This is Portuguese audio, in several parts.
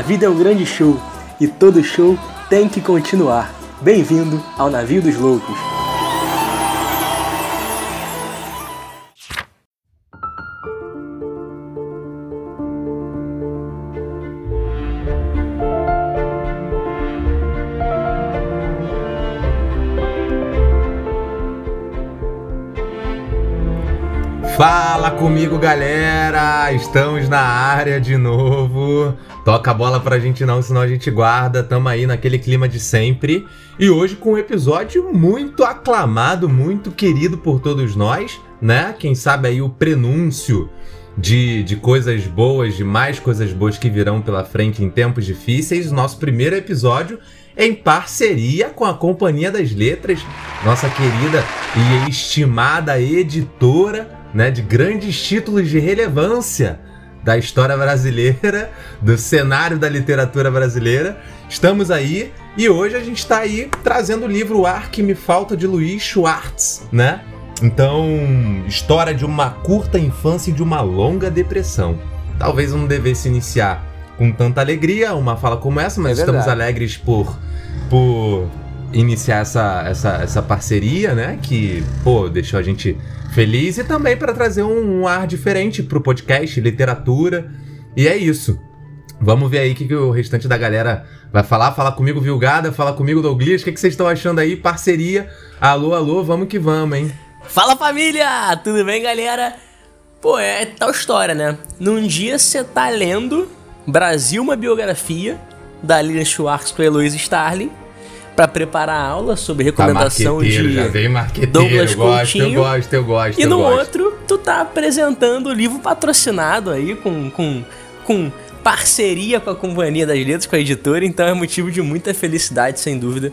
A vida é um grande show e todo show tem que continuar. Bem-vindo ao Navio dos Loucos. Fala comigo, galera! Estamos na área de novo. Toca a bola pra gente não, senão a gente guarda. Tamo aí naquele clima de sempre. E hoje com um episódio muito aclamado, muito querido por todos nós, né? Quem sabe aí o prenúncio de, de coisas boas, de mais coisas boas que virão pela frente em tempos difíceis. Nosso primeiro episódio em parceria com a Companhia das Letras, nossa querida e estimada editora né, de grandes títulos de relevância da história brasileira, do cenário da literatura brasileira. Estamos aí e hoje a gente está aí trazendo o livro Ar que me falta de Luiz Schwartz, né? Então, história de uma curta infância e de uma longa depressão. Talvez não devesse iniciar com tanta alegria uma fala como essa, mas é estamos alegres por por iniciar essa, essa, essa parceria, né? Que, pô, deixou a gente feliz e também para trazer um, um, ar diferente pro podcast, literatura. E é isso. Vamos ver aí o que, que, o restante da galera vai falar. Fala comigo, Vilgada, fala comigo, Douglas. O que, que vocês estão achando aí? Parceria. Alô, alô, vamos que vamos, hein? Fala família! Tudo bem, galera? Pô, é tal história, né? Num dia você tá lendo Brasil, uma biografia da Lilian Schwartz com Heloísa Starling para preparar a aula sobre recomendação tá de já vem Douglas eu Coutinho. Gosto, eu gosto, eu gosto. E no gosto. outro, tu tá apresentando o livro patrocinado aí com, com, com parceria com a Companhia das Letras, com a editora, então é motivo de muita felicidade, sem dúvida.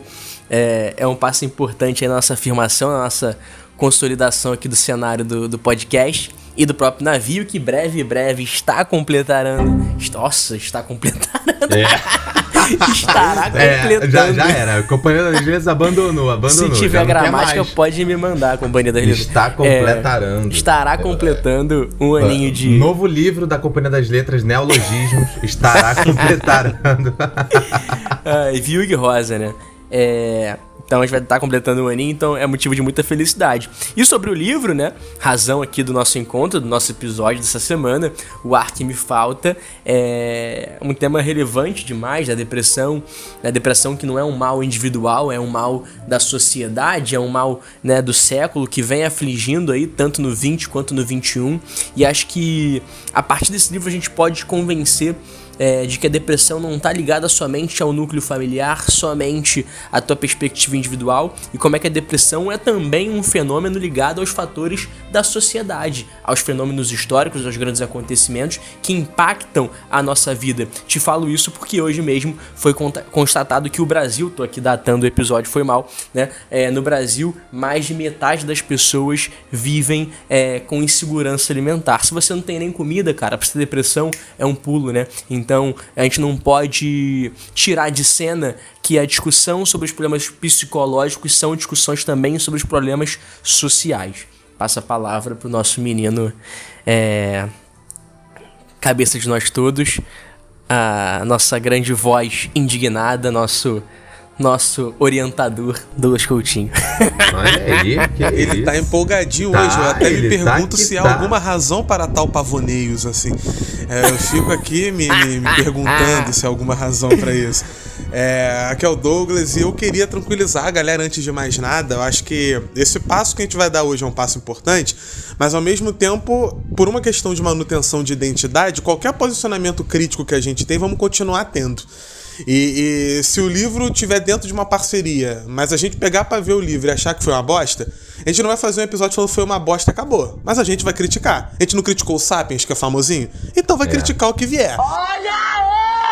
É, é um passo importante aí na nossa afirmação, na nossa consolidação aqui do cenário do, do podcast e do próprio navio, que breve, breve está completando. Nossa, está completando. É. estará completando. É, já, já era. A Companhia das Letras abandonou, abandonou. Se tiver gramática, pode me mandar a Companhia das Letras. Está completando. É, estará completando um aninho de... Novo livro da Companhia das Letras, Neologismos, estará completando. ah, Viu Rosa, né? É... Então a gente vai estar completando um aninho, então é motivo de muita felicidade. E sobre o livro, né? Razão aqui do nosso encontro, do nosso episódio dessa semana, o ar que me falta é um tema relevante demais da depressão, a depressão que não é um mal individual, é um mal da sociedade, é um mal né, do século que vem afligindo aí tanto no 20 quanto no 21. E acho que a partir desse livro a gente pode convencer é, de que a depressão não está ligada somente ao núcleo familiar, somente à tua perspectiva individual, e como é que a depressão é também um fenômeno ligado aos fatores da sociedade, aos fenômenos históricos, aos grandes acontecimentos que impactam a nossa vida. Te falo isso porque hoje mesmo foi constatado que o Brasil, tô aqui datando o episódio, foi mal, né? É, no Brasil, mais de metade das pessoas vivem é, com insegurança alimentar. Se você não tem nem comida, cara, pra ter depressão é um pulo, né? Então a gente não pode tirar de cena que a discussão sobre os problemas psicológicos são discussões também sobre os problemas sociais. Passa a palavra pro nosso menino é, cabeça de nós todos, a nossa grande voz indignada, nosso nosso orientador Douglas Coutinho. Aí, ele tá empolgadinho tá, hoje. Eu até me tá pergunto tá se tá. há alguma razão para tal pavoneios, assim. É, eu fico aqui me, me, me perguntando se há alguma razão para isso. É, aqui é o Douglas e eu queria tranquilizar a galera antes de mais nada. Eu acho que esse passo que a gente vai dar hoje é um passo importante, mas ao mesmo tempo, por uma questão de manutenção de identidade, qualquer posicionamento crítico que a gente tem, vamos continuar tendo. E, e, se o livro tiver dentro de uma parceria, mas a gente pegar para ver o livro e achar que foi uma bosta, a gente não vai fazer um episódio falando que foi uma bosta acabou. Mas a gente vai criticar. A gente não criticou o Sapiens, que é famosinho? Então vai é. criticar o que vier. Olha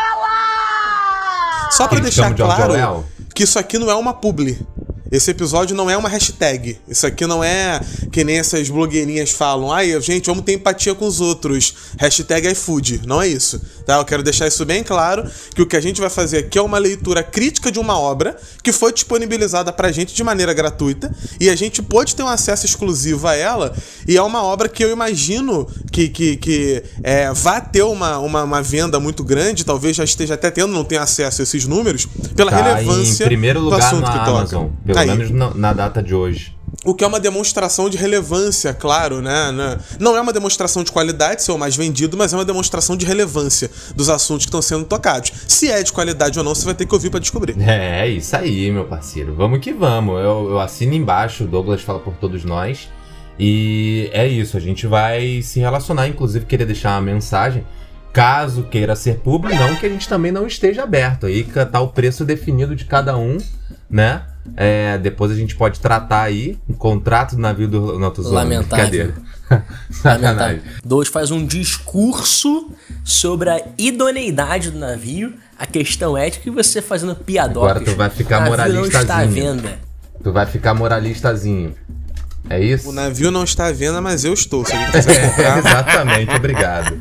ela! Só para deixar claro que isso aqui não é uma publi. Esse episódio não é uma hashtag. Isso aqui não é que nem essas blogueirinhas falam. Ai, gente, vamos ter empatia com os outros. Hashtag iFood. Não é isso. Tá? Eu quero deixar isso bem claro, que o que a gente vai fazer aqui é uma leitura crítica de uma obra que foi disponibilizada pra gente de maneira gratuita e a gente pôde ter um acesso exclusivo a ela e é uma obra que eu imagino que, que, que é, vá ter uma, uma, uma, venda muito grande, talvez já esteja até tendo, não tenha acesso a esses números, pela tá relevância em primeiro lugar do assunto que Amazon, toca. Pelo Aí. menos na, na data de hoje. O que é uma demonstração de relevância, claro, né? Não é uma demonstração de qualidade, ser o mais vendido, mas é uma demonstração de relevância dos assuntos que estão sendo tocados. Se é de qualidade ou não, você vai ter que ouvir para descobrir. É, isso aí, meu parceiro. Vamos que vamos. Eu, eu assino embaixo, o Douglas fala por todos nós. E é isso, a gente vai se relacionar, inclusive queria deixar uma mensagem. Caso queira ser público, não que a gente também não esteja aberto. Aí tá o preço definido de cada um, né? É, depois a gente pode tratar aí o contrato do navio do Notus Lamentável. Lamentável. Dois faz um discurso sobre a idoneidade do navio, a questão ética e você fazendo piadocas. Agora tu vai ficar moralistazinho. Tu vai ficar moralistazinho. É isso? O navio não está à venda, mas eu estou. Se quiser comprar. Exatamente, obrigado.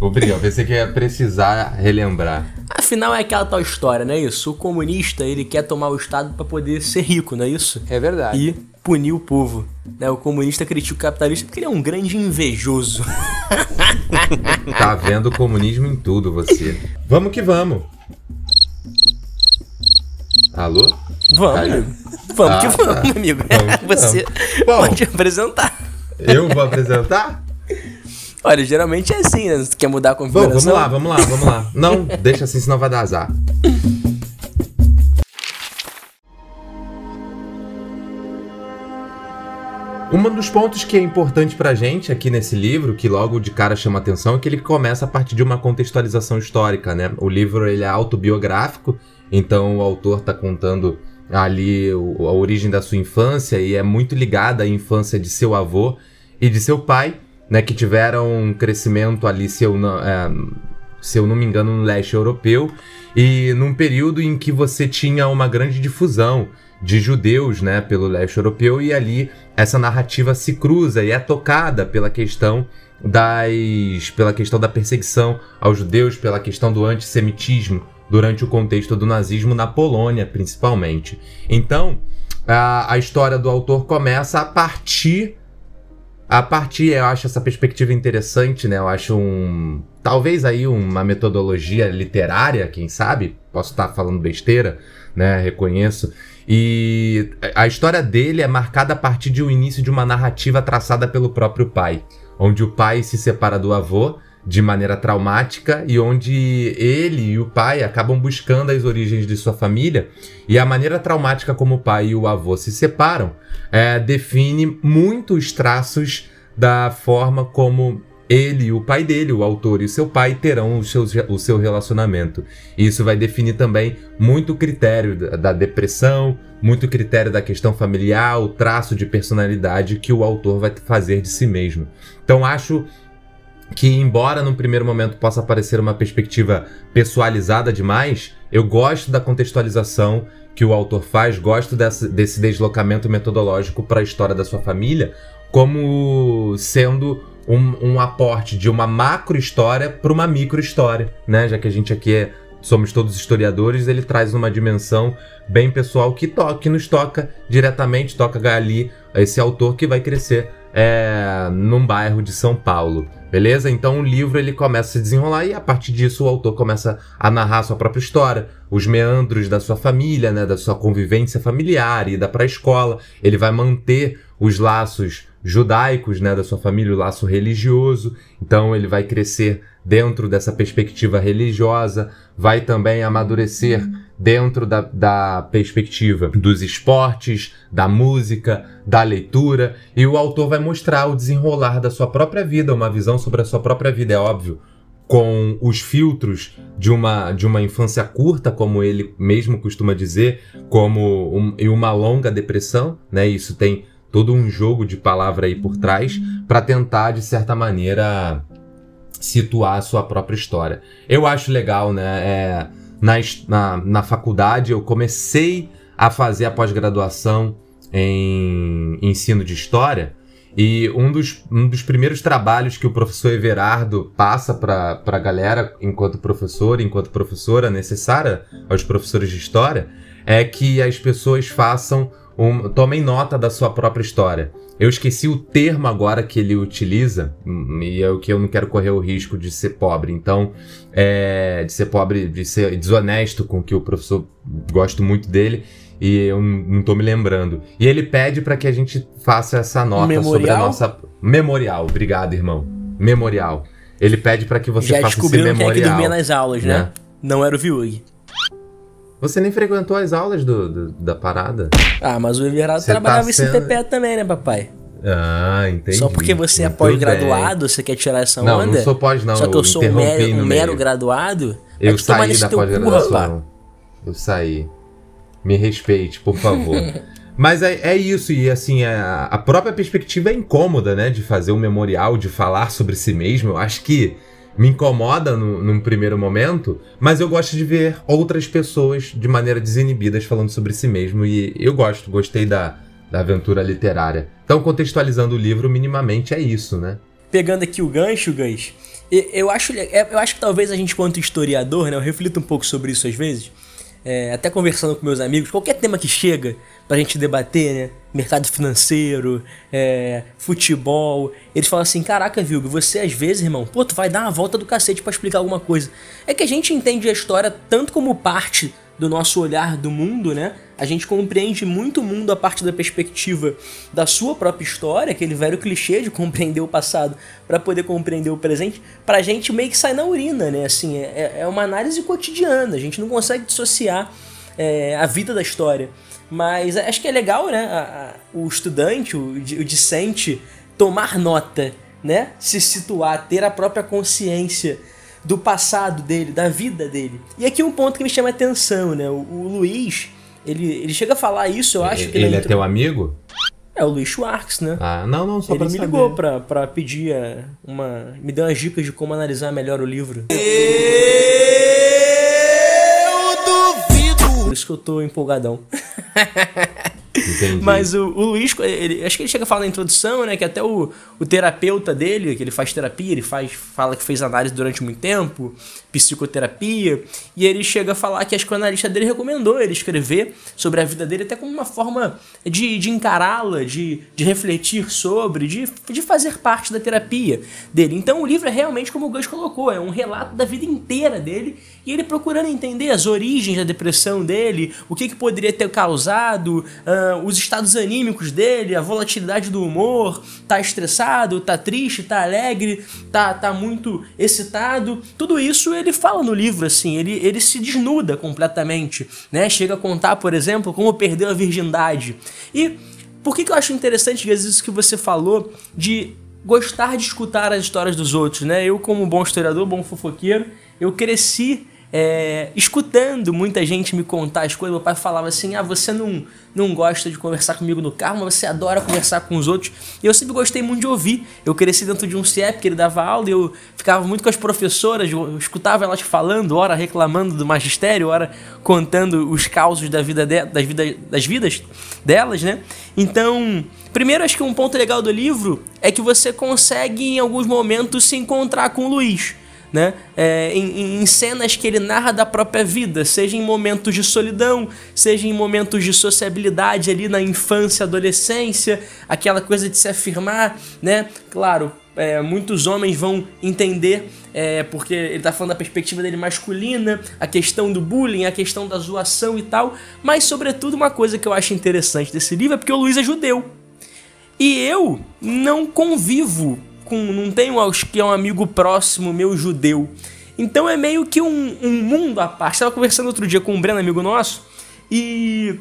Obrigado, pensei que ia precisar relembrar. Afinal é aquela tal história, não é isso? O comunista, ele quer tomar o Estado para poder ser rico, não é isso? É verdade. E punir o povo. Né? O comunista critica o capitalista porque ele é um grande invejoso. tá vendo o comunismo em tudo, você. Vamos que vamos. Alô? Vamos, amigo. Vamos ah, que vamos, tá. amigo. Vamos Você vamos. pode apresentar. Eu vou apresentar? Olha, geralmente é assim, né? Você quer mudar a configuração? Bom, vamos lá, vamos lá, vamos lá. Não, deixa assim, senão vai dar azar. Um dos pontos que é importante pra gente aqui nesse livro, que logo de cara chama atenção, é que ele começa a partir de uma contextualização histórica, né? O livro ele é autobiográfico, então o autor tá contando ali a origem da sua infância e é muito ligada à infância de seu avô e de seu pai né, que tiveram um crescimento ali, se eu, não, é, se eu não me engano, no leste europeu, e num período em que você tinha uma grande difusão de judeus né, pelo leste europeu, e ali essa narrativa se cruza e é tocada pela questão das pela questão da perseguição aos judeus, pela questão do antissemitismo durante o contexto do nazismo na Polônia, principalmente. Então, a, a história do autor começa a partir a partir, eu acho essa perspectiva interessante, né? Eu acho um. Talvez aí uma metodologia literária, quem sabe? Posso estar falando besteira, né? Reconheço. E a história dele é marcada a partir de um início de uma narrativa traçada pelo próprio pai, onde o pai se separa do avô de maneira traumática e onde ele e o pai acabam buscando as origens de sua família e a maneira traumática como o pai e o avô se separam é, define muitos traços da forma como ele e o pai dele, o autor e seu pai, terão o seu, o seu relacionamento. Isso vai definir também muito critério da depressão, muito critério da questão familiar, o traço de personalidade que o autor vai fazer de si mesmo. Então acho que, embora no primeiro momento possa parecer uma perspectiva pessoalizada demais, eu gosto da contextualização que o autor faz, gosto desse, desse deslocamento metodológico para a história da sua família, como sendo um, um aporte de uma macro história para uma micro história, né? Já que a gente aqui é, somos todos historiadores, ele traz uma dimensão bem pessoal que, to que nos toca diretamente, toca ali esse autor que vai crescer é, num bairro de São Paulo. Beleza? Então o livro ele começa a se desenrolar e a partir disso o autor começa a narrar sua própria história, os meandros da sua família, né, da sua convivência familiar, ida para a escola. Ele vai manter os laços judaicos, né, da sua família, o laço religioso. Então ele vai crescer dentro dessa perspectiva religiosa, vai também amadurecer dentro da, da perspectiva dos esportes, da música, da leitura, e o autor vai mostrar o desenrolar da sua própria vida, uma visão sobre a sua própria vida, é óbvio, com os filtros de uma, de uma infância curta, como ele mesmo costuma dizer, como um, e uma longa depressão, né? Isso tem todo um jogo de palavra aí por trás para tentar de certa maneira situar a sua própria história. Eu acho legal, né? É, na, na, na faculdade eu comecei a fazer a pós-graduação em ensino de história. E um dos, um dos primeiros trabalhos que o professor Everardo passa para a galera, enquanto professor, enquanto professora necessária aos professores de história, é que as pessoas façam um, tomem nota da sua própria história. Eu esqueci o termo agora que ele utiliza, hum, e é o que eu não quero correr o risco de ser pobre. Então, é, de ser pobre, de ser desonesto com que o professor gosto muito dele e eu não tô me lembrando. E ele pede para que a gente faça essa nota memorial? sobre a nossa memorial. Obrigado, irmão. Memorial. Ele pede para que você Já faça esse memorial. Já é que dormia nas aulas, né? né? Não era o Viug. Você nem frequentou as aulas do, do da parada? Ah, mas o Everardo tá trabalhava tá sendo... em CTPE também, né, papai? Ah, entendi. Só porque você é pós-graduado, você quer tirar essa onda? Não, não sou pós, não. Só que eu, eu sou um mero, um mero graduado. Eu é saí da pós-graduação. Eu saí. Me respeite, por favor. Mas é, é, isso, e assim, a, a própria perspectiva é incômoda, né? De fazer um memorial, de falar sobre si mesmo. Eu acho que me incomoda no, num primeiro momento, mas eu gosto de ver outras pessoas de maneira desinibidas falando sobre si mesmo e eu gosto, gostei da, da aventura literária. Então, contextualizando o livro, minimamente é isso, né? Pegando aqui o gancho, Gans, eu acho, é, eu acho que talvez a gente, quanto historiador, né, eu reflito um pouco sobre isso às vezes, é, até conversando com meus amigos, qualquer tema que chega pra gente debater, né? Mercado financeiro, é, futebol. Eles falam assim: Caraca, Vilgo, você às vezes, irmão, pô, tu vai dar uma volta do cacete para explicar alguma coisa. É que a gente entende a história tanto como parte do nosso olhar do mundo, né? A gente compreende muito o mundo a partir da perspectiva da sua própria história, aquele velho clichê de compreender o passado para poder compreender o presente. Pra gente meio que sai na urina, né? Assim, é, é uma análise cotidiana, a gente não consegue dissociar é, a vida da história. Mas acho que é legal, né? A, a, o estudante, o, o discente, tomar nota, né? Se situar, ter a própria consciência do passado dele, da vida dele. E aqui um ponto que me chama atenção, né? O, o Luiz, ele, ele chega a falar isso, eu acho ele, que... Ele é teu amigo? É o Luiz Schwartz, né? Ah, não, não, só Ele pra me saber. ligou pra, pra pedir eh, uma... Me deu umas dicas de como analisar melhor o livro. Eu duvido! Por isso que eu tô empolgadão. Mas o, o Luiz, ele, acho que ele chega a falar na introdução, né? Que até o, o terapeuta dele, que ele faz terapia, ele faz, fala que fez análise durante muito tempo, psicoterapia, e ele chega a falar que acho que o analista dele recomendou ele escrever sobre a vida dele até como uma forma de, de encará-la, de, de refletir sobre, de, de fazer parte da terapia dele. Então o livro é realmente como o Gus colocou, é um relato da vida inteira dele e ele procurando entender as origens da depressão dele, o que, que poderia ter causado, uh, os estados anímicos dele, a volatilidade do humor, tá estressado, tá triste, tá alegre, tá, tá muito excitado. Tudo isso ele fala no livro, assim, ele, ele se desnuda completamente, né? Chega a contar, por exemplo, como perdeu a virgindade. E por que, que eu acho interessante, às vezes, isso que você falou de gostar de escutar as histórias dos outros, né? Eu, como bom historiador, bom fofoqueiro, eu cresci é, escutando muita gente me contar as coisas, meu pai falava assim: ah, você não, não gosta de conversar comigo no carro, mas você adora conversar com os outros. E eu sempre gostei muito de ouvir. Eu cresci dentro de um CIEP que ele dava aula e eu ficava muito com as professoras, eu escutava elas falando, ora reclamando do magistério, ora contando os causos da vida de, das, vida, das vidas delas, né? Então, primeiro acho que um ponto legal do livro é que você consegue em alguns momentos se encontrar com o Luiz né? É, em, em, cenas que ele narra da própria vida, seja em momentos de solidão, seja em momentos de sociabilidade ali na infância, adolescência, aquela coisa de se afirmar, né? Claro, é, muitos homens vão entender, é, porque ele está falando da perspectiva dele masculina, a questão do bullying, a questão da zoação e tal, mas sobretudo uma coisa que eu acho interessante desse livro é porque o Luiz é judeu. E eu não convivo com. Não tenho aos que é um amigo próximo meu judeu. Então é meio que um, um mundo à parte. Estava conversando outro dia com um Breno, amigo nosso, e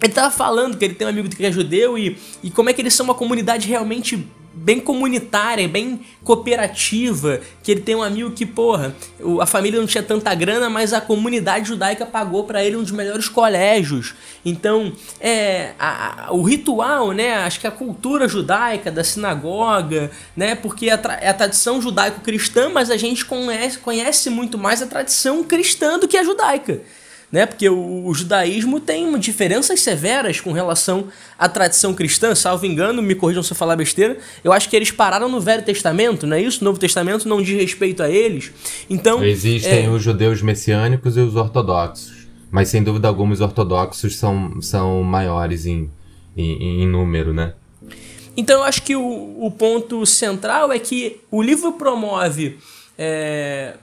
ele tava falando que ele tem um amigo que é judeu e, e como é que eles são uma comunidade realmente bem comunitária, bem cooperativa, que ele tem um amigo que, porra, a família não tinha tanta grana, mas a comunidade judaica pagou para ele um dos melhores colégios. Então, é a, a, o ritual, né, acho que a cultura judaica da sinagoga, né, porque a, é a tradição judaico-cristã, mas a gente conhece, conhece muito mais a tradição cristã do que a judaica né? Porque o, o, judaísmo tem diferenças severas com relação à tradição cristã, salvo engano, me corrijam se eu falar besteira. Eu acho que eles pararam no Velho Testamento, não é isso? O Novo Testamento não diz respeito a eles. Então. Existem é... os judeus messiânicos e os ortodoxos. Mas sem dúvida alguma os ortodoxos são, são maiores em, em, em número, né? Então eu acho que o, o ponto central é que o livro promove, é,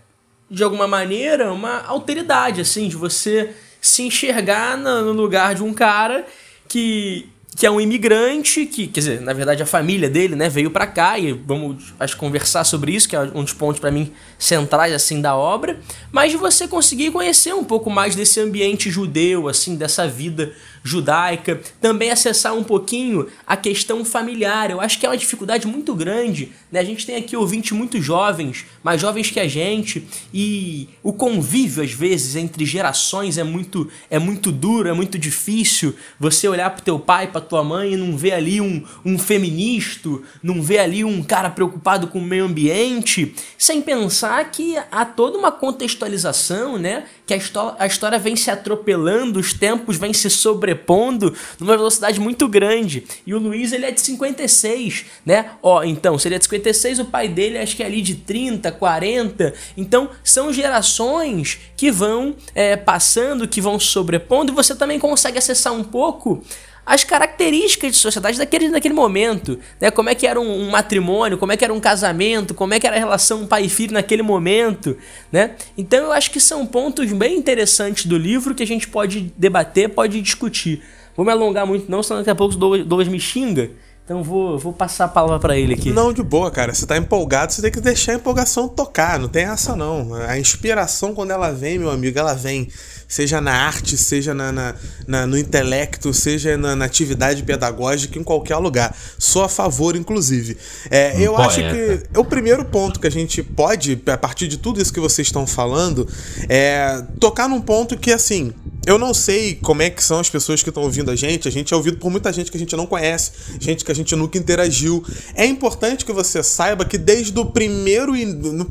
de alguma maneira, uma alteridade, assim, de você se enxergar no lugar de um cara que que é um imigrante, que, quer dizer, na verdade a família dele, né, veio para cá e vamos acho, conversar sobre isso, que é um dos pontos para mim centrais assim da obra, mas de você conseguir conhecer um pouco mais desse ambiente judeu, assim, dessa vida judaica, também acessar um pouquinho a questão familiar. Eu acho que é uma dificuldade muito grande, né? A gente tem aqui ouvintes muito jovens, mais jovens que a gente, e o convívio às vezes entre gerações é muito é muito duro, é muito difícil. Você olhar pro teu pai, pra tua mãe e não ver ali um, um feminista, não ver ali um cara preocupado com o meio ambiente, sem pensar que há toda uma contextualização, né? Que a, a história vem se atropelando, os tempos vêm se sobrepondo numa velocidade muito grande. E o Luiz, ele é de 56, né? Ó, então, seria de 56, o pai dele acho que é ali de 30, 40. Então, são gerações que vão é, passando, que vão sobrepondo, e você também consegue acessar um pouco as características de sociedade daquele, daquele momento, né? Como é que era um, um, matrimônio, como é que era um casamento, como é que era a relação pai e filho naquele momento, né? Então eu acho que são pontos bem interessantes do livro que a gente pode debater, pode discutir. Vou me alongar muito não, senão daqui a pouco o Douglas me xinga. Então vou, vou passar a palavra para ele aqui. Não, de boa, cara. Você tá empolgado, você tem que deixar a empolgação tocar. Não tem essa, não. A inspiração, quando ela vem, meu amigo, ela vem seja na arte, seja na, na, na no intelecto, seja na, na, atividade pedagógica, em qualquer lugar. Sou a favor, inclusive. É, eu poeta. acho que o primeiro ponto que a gente pode, a partir de tudo isso que vocês estão falando, é tocar num ponto que, assim, eu não sei como é que são as pessoas que estão ouvindo a gente. A gente é ouvido por muita gente que a gente não conhece, gente que a gente nunca interagiu. É importante que você saiba que desde o primeiro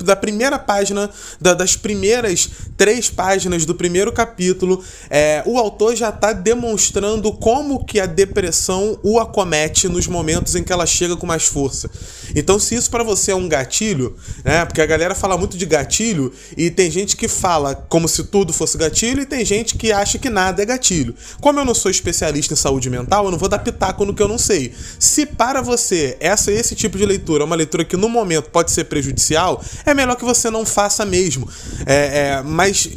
da primeira página, da, das primeiras três páginas do primeiro capítulo, é, o autor já está demonstrando como que a depressão o acomete nos momentos em que ela chega com mais força. Então, se isso para você é um gatilho, né? Porque a galera fala muito de gatilho e tem gente que fala como se tudo fosse gatilho e tem gente que acha que nada é gatilho. Como eu não sou especialista em saúde mental, eu não vou dar pitaco no que eu não sei. Se para você essa esse tipo de leitura é uma leitura que no momento pode ser prejudicial, é melhor que você não faça mesmo. É, é, mas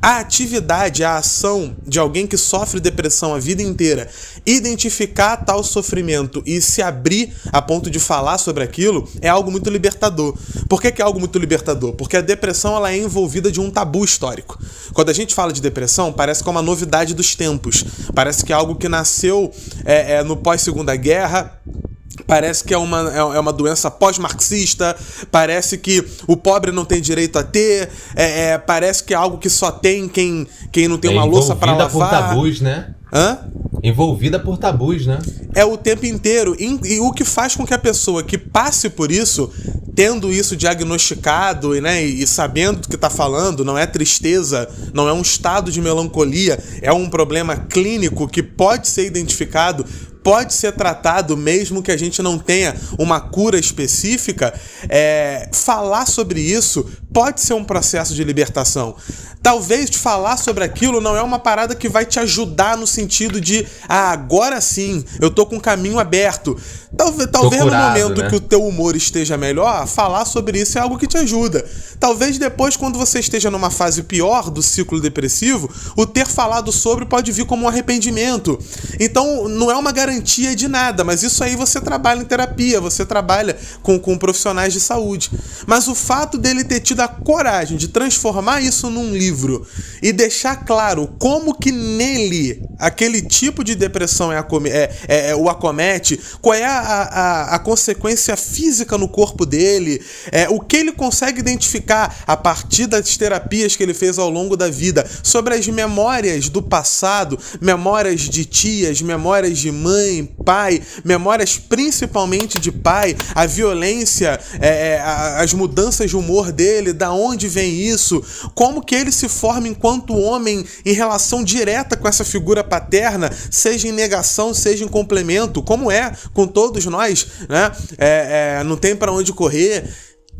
a atividade, a ação de alguém que sofre depressão a vida inteira, identificar tal sofrimento e se abrir a ponto de falar sobre aquilo é algo muito libertador. Por que, que é algo muito libertador? Porque a depressão ela é envolvida de um tabu histórico. Quando a gente fala de depressão, parece que é uma novidade dos tempos. Parece que é algo que nasceu é, é, no pós-segunda guerra Parece que é uma, é, é uma doença pós-marxista, parece que o pobre não tem direito a ter, é, é, parece que é algo que só tem quem, quem não tem é uma louça para lavar. por tabus, né? Hã? Envolvida por tabus, né? É o tempo inteiro. E, e o que faz com que a pessoa que passe por isso, tendo isso diagnosticado né, e sabendo do que está falando, não é tristeza, não é um estado de melancolia, é um problema clínico que pode ser identificado pode ser tratado mesmo que a gente não tenha uma cura específica, é, falar sobre isso pode ser um processo de libertação. Talvez falar sobre aquilo não é uma parada que vai te ajudar no sentido de, ah, agora sim, eu tô com o caminho aberto. Talvez, talvez curado, no momento né? que o teu humor esteja melhor, falar sobre isso é algo que te ajuda. Talvez depois, quando você esteja numa fase pior do ciclo depressivo, o ter falado sobre pode vir como um arrependimento. Então, não é uma garantia de nada, mas isso aí você trabalha em terapia, você trabalha com, com profissionais de saúde. Mas o fato dele ter tido a coragem de transformar isso num livro e deixar claro como que nele aquele tipo de depressão é, é, é, é o acomete, qual é a, a, a, consequência física no corpo dele, é, o que ele consegue identificar a partir das terapias que ele fez ao longo da vida sobre as memórias do passado, memórias de tias, memórias de mãe mãe, pai, memórias principalmente de pai, a violência, é, é, as mudanças de humor dele, da onde vem isso, como que ele se forma enquanto homem em relação direta com essa figura paterna, seja em negação, seja em complemento, como é com todos nós, né? É, é, não tem para onde correr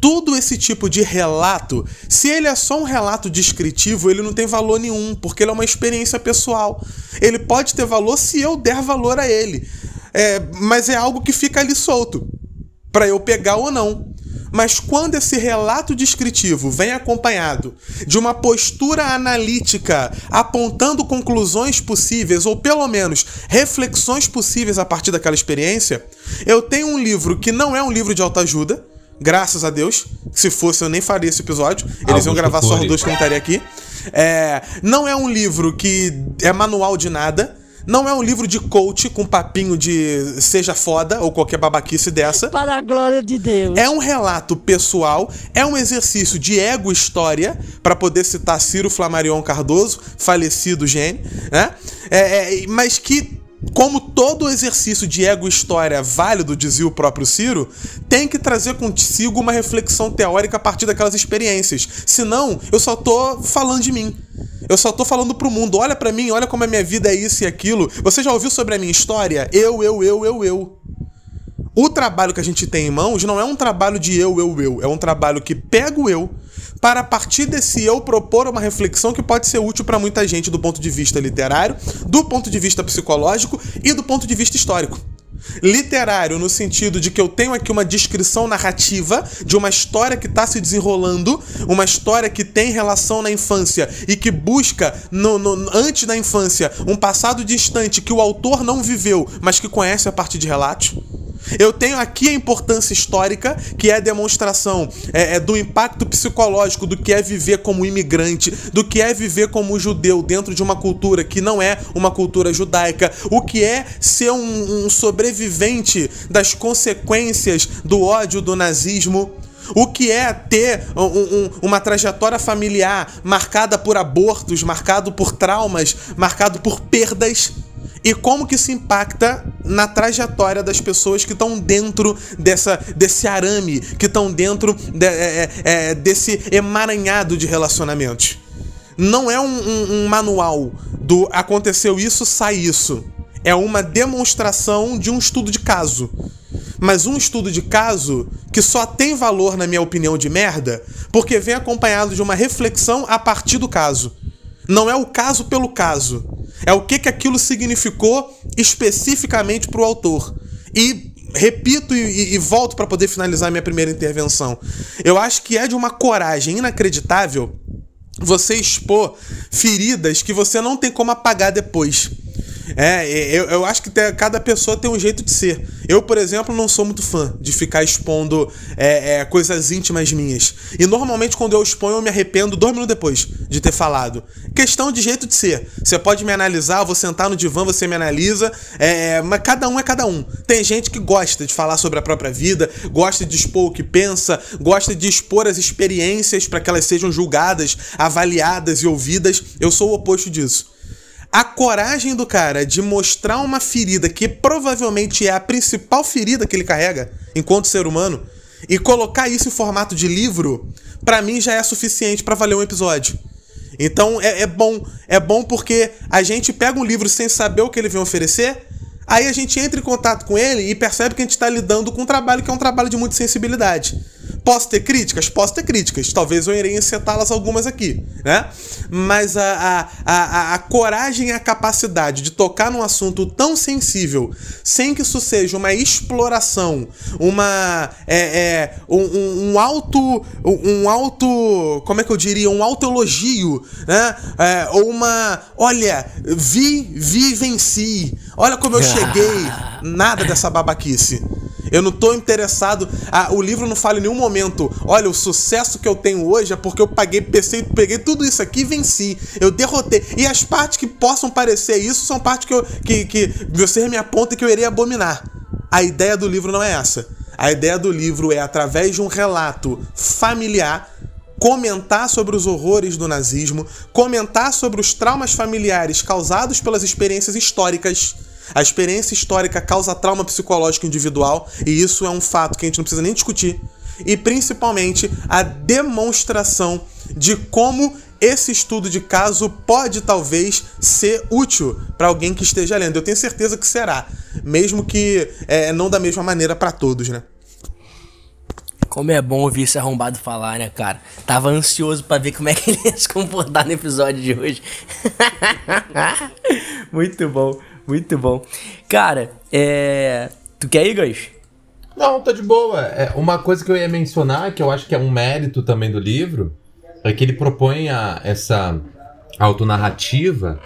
tudo esse tipo de relato, se ele é só um relato descritivo, ele não tem valor nenhum, porque ele é uma experiência pessoal. Ele pode ter valor se eu der valor a ele. É, mas é algo que fica ali solto, para eu pegar ou não. Mas quando esse relato descritivo vem acompanhado de uma postura analítica apontando conclusões possíveis, ou pelo menos reflexões possíveis a partir daquela experiência, eu tenho um livro que não é um livro de autoajuda, Graças a Deus. Se fosse, eu nem faria esse episódio. Eles iam gravar só os dois que eu estaria aqui. É, não é um livro que é manual de nada. Não é um livro de coach com papinho de seja foda ou qualquer babaquice dessa. Para a glória de Deus. É um relato pessoal, é um exercício de ego história, para poder citar Ciro Flamarion Cardoso, falecido gênio, né? É, é, mas que como todo exercício de ego história válido, dizia o próprio Ciro, tem que trazer consigo uma reflexão teórica a partir daquelas experiências. Senão, eu só tô falando de mim. Eu só tô falando pro mundo, olha para mim, olha como a minha vida é isso e aquilo. Você já ouviu sobre a minha história? Eu, eu, eu, eu, eu. O trabalho que a gente tem em mãos não é um trabalho de eu, eu, eu. É um trabalho que pega o eu, para a partir desse eu propor uma reflexão que pode ser útil para muita gente do ponto de vista literário, do ponto de vista psicológico e do ponto de vista histórico. Literário, no sentido de que eu tenho aqui uma descrição narrativa de uma história que está se desenrolando, uma história que tem relação na infância e que busca, no, no, antes da infância, um passado distante que o autor não viveu, mas que conhece a partir de relatos. Eu tenho aqui a importância histórica, que é a demonstração é, é, do impacto psicológico do que é viver como imigrante, do que é viver como judeu dentro de uma cultura que não é uma cultura judaica, o que é ser um, um sobrevivente das consequências do ódio do nazismo. O que é ter um, um, uma trajetória familiar marcada por abortos, marcado por traumas, marcado por perdas e como que isso impacta na trajetória das pessoas que estão dentro dessa, desse arame, que estão dentro de, é, é, é, desse emaranhado de relacionamentos. Não é um, um, um manual do aconteceu isso, sai isso. É uma demonstração de um estudo de caso. Mas um estudo de caso que só tem valor, na minha opinião, de merda, porque vem acompanhado de uma reflexão a partir do caso. Não é o caso pelo caso. É o que, que aquilo significou especificamente para o autor. E repito e, e volto para poder finalizar minha primeira intervenção. Eu acho que é de uma coragem inacreditável você expor feridas que você não tem como apagar depois. É, eu, eu acho que cada pessoa tem um jeito de ser. Eu, por exemplo, não sou muito fã de ficar expondo é, é, coisas íntimas minhas. E normalmente, quando eu exponho, eu me arrependo dois minutos depois de ter falado. Questão de jeito de ser. Você pode me analisar, eu vou sentar no divã, você me analisa. É, mas cada um é cada um. Tem gente que gosta de falar sobre a própria vida, gosta de expor o que pensa, gosta de expor as experiências para que elas sejam julgadas, avaliadas e ouvidas. Eu sou o oposto disso a coragem do cara de mostrar uma ferida que provavelmente é a principal ferida que ele carrega enquanto ser humano e colocar isso em formato de livro, para mim já é suficiente para valer um episódio. Então é, é, bom, é bom porque a gente pega um livro sem saber o que ele vem oferecer, aí a gente entra em contato com ele e percebe que a gente está lidando com um trabalho que é um trabalho de muita sensibilidade. Posso ter críticas? Posso ter críticas. Talvez eu irei encetá-las algumas aqui, né? Mas a, a, a, a coragem e a capacidade de tocar num assunto tão sensível, sem que isso seja uma exploração, uma. É, é, um, um alto. Um alto. Como é que eu diria? Um alto elogio, né? É, ou uma. Olha, vi, vi, venci. Olha como eu cheguei. Nada dessa babaquice. Eu não tô interessado. Ah, o livro não fala em nenhum momento. Olha, o sucesso que eu tenho hoje é porque eu paguei PC, peguei tudo isso aqui e venci. Eu derrotei. E as partes que possam parecer isso são partes que, eu, que, que você me aponta que eu irei abominar. A ideia do livro não é essa. A ideia do livro é, através de um relato familiar, comentar sobre os horrores do nazismo, comentar sobre os traumas familiares causados pelas experiências históricas A experiência histórica causa trauma psicológico individual, e isso é um fato que a gente não precisa nem discutir. E principalmente a demonstração de como esse estudo de caso pode talvez ser útil para alguém que esteja lendo. Eu tenho certeza que será, mesmo que é, não da mesma maneira para todos, né? Como é bom ouvir esse arrombado falar, né, cara? Tava ansioso para ver como é que ele ia se comportar no episódio de hoje. muito bom, muito bom. Cara, é. Tu quer ir, Gans? Não, tá de boa. É, uma coisa que eu ia mencionar, que eu acho que é um mérito também do livro, é que ele propõe a, essa autonarrativa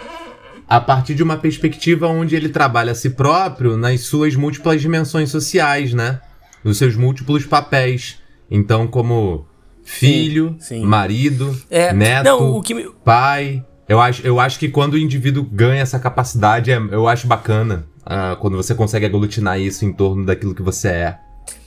a partir de uma perspectiva onde ele trabalha a si próprio nas suas múltiplas dimensões sociais, né? Nos seus múltiplos papéis. Então, como filho, sim, sim. marido, é, neto, não, me... pai. Eu acho, eu acho que quando o indivíduo ganha essa capacidade, é, eu acho bacana. Uh, quando você consegue aglutinar isso em torno daquilo que você é.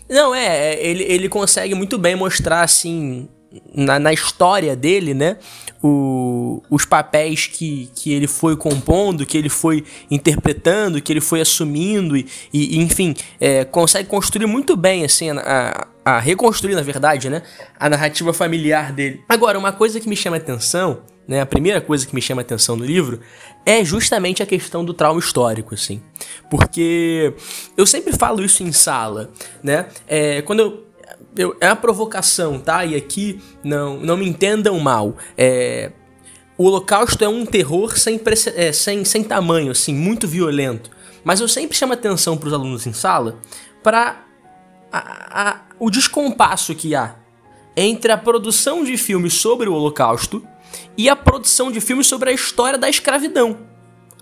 Não, é, é ele, ele consegue muito bem mostrar, assim, na, na história dele, né? O, os papéis que, que ele foi compondo, que ele foi interpretando, que ele foi assumindo e, e enfim, é, consegue construir muito bem, assim, a, a, reconstruir, na verdade, né? A narrativa familiar dele. Agora, uma coisa que me chama atenção, né? A primeira coisa que me chama atenção no livro é justamente a questão do trauma histórico, assim. Porque eu sempre falo isso em sala, né? É, quando eu eu, é uma provocação, tá? E aqui não, não me entendam mal. É, o Holocausto é um terror sem, é, sem, sem tamanho, assim, muito violento. Mas eu sempre chamo atenção para os alunos em sala para o descompasso que há entre a produção de filmes sobre o Holocausto e a produção de filmes sobre a história da escravidão.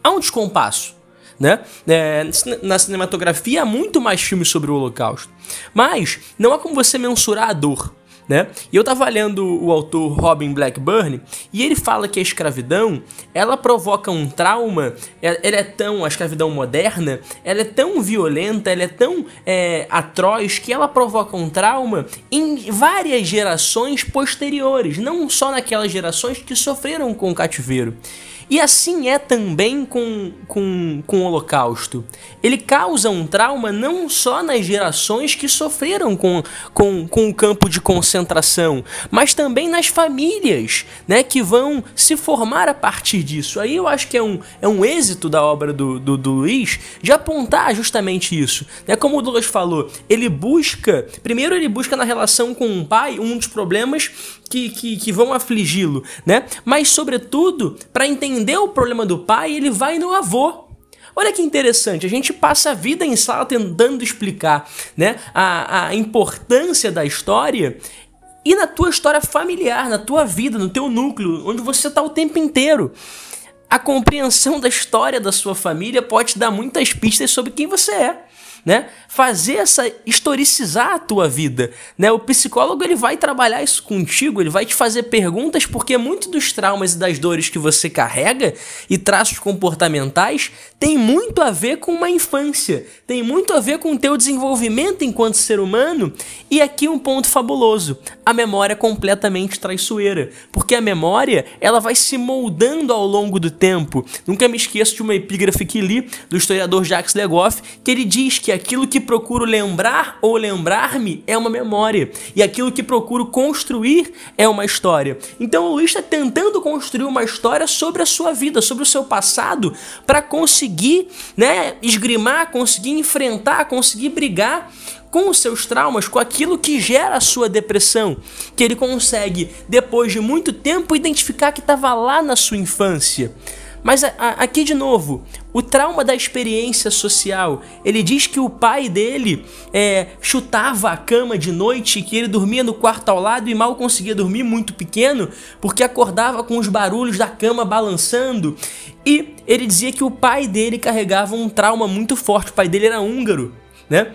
Há um descompasso né? É, na cinematografia há muito mais filmes sobre o Holocausto. Mas não há como você mensurar a dor. Né? E eu tava lendo o autor Robin Blackburn e ele fala que a escravidão ela provoca um trauma, ela, é tão, a escravidão moderna, ela é tão violenta, ela é tão é, atroz que ela provoca um trauma em várias gerações posteriores, não só naquelas gerações que sofreram com o cativeiro. E assim é também com, com, com o Holocausto. Ele causa um trauma não só nas gerações que sofreram com, com, com o campo de concentração, mas também nas famílias né, que vão se formar a partir disso. Aí eu acho que é um, é um êxito da obra do, do, do Luiz de apontar justamente isso. Né? Como o Douglas falou, ele busca, primeiro ele busca na relação com o pai um dos problemas que, que, que vão afligi-lo, né? Mas, sobretudo, para entender o problema do pai, ele vai no avô. Olha que interessante, a gente passa a vida em sala tentando explicar né, a, a importância da história e na tua história familiar, na tua vida, no teu núcleo, onde você está o tempo inteiro. A compreensão da história da sua família pode te dar muitas pistas sobre quem você é né? Fazer essa historicizar a tua vida, né? O psicólogo ele vai trabalhar isso contigo, ele vai te fazer perguntas porque muito dos traumas e das dores que você carrega e traços comportamentais tem muito a ver com uma infância, tem muito a ver com o teu desenvolvimento enquanto ser humano. E aqui um ponto fabuloso, a memória é completamente traiçoeira, porque a memória, ela vai se moldando ao longo do tempo. Nunca me esqueço de uma epígrafe que li do historiador Jacques Legoff, que ele diz que que aquilo que procuro lembrar ou lembrar-me é uma memória, e aquilo que procuro construir é uma história. Então o Luiz está tentando construir uma história sobre a sua vida, sobre o seu passado, para conseguir né, esgrimar, conseguir enfrentar, conseguir brigar com os seus traumas, com aquilo que gera a sua depressão, que ele consegue, depois de muito tempo, identificar que estava lá na sua infância. Mas a, a, aqui de novo, o trauma da experiência social. Ele diz que o pai dele é, chutava a cama de noite, que ele dormia no quarto ao lado e mal conseguia dormir, muito pequeno, porque acordava com os barulhos da cama balançando. E ele dizia que o pai dele carregava um trauma muito forte. O pai dele era húngaro, né?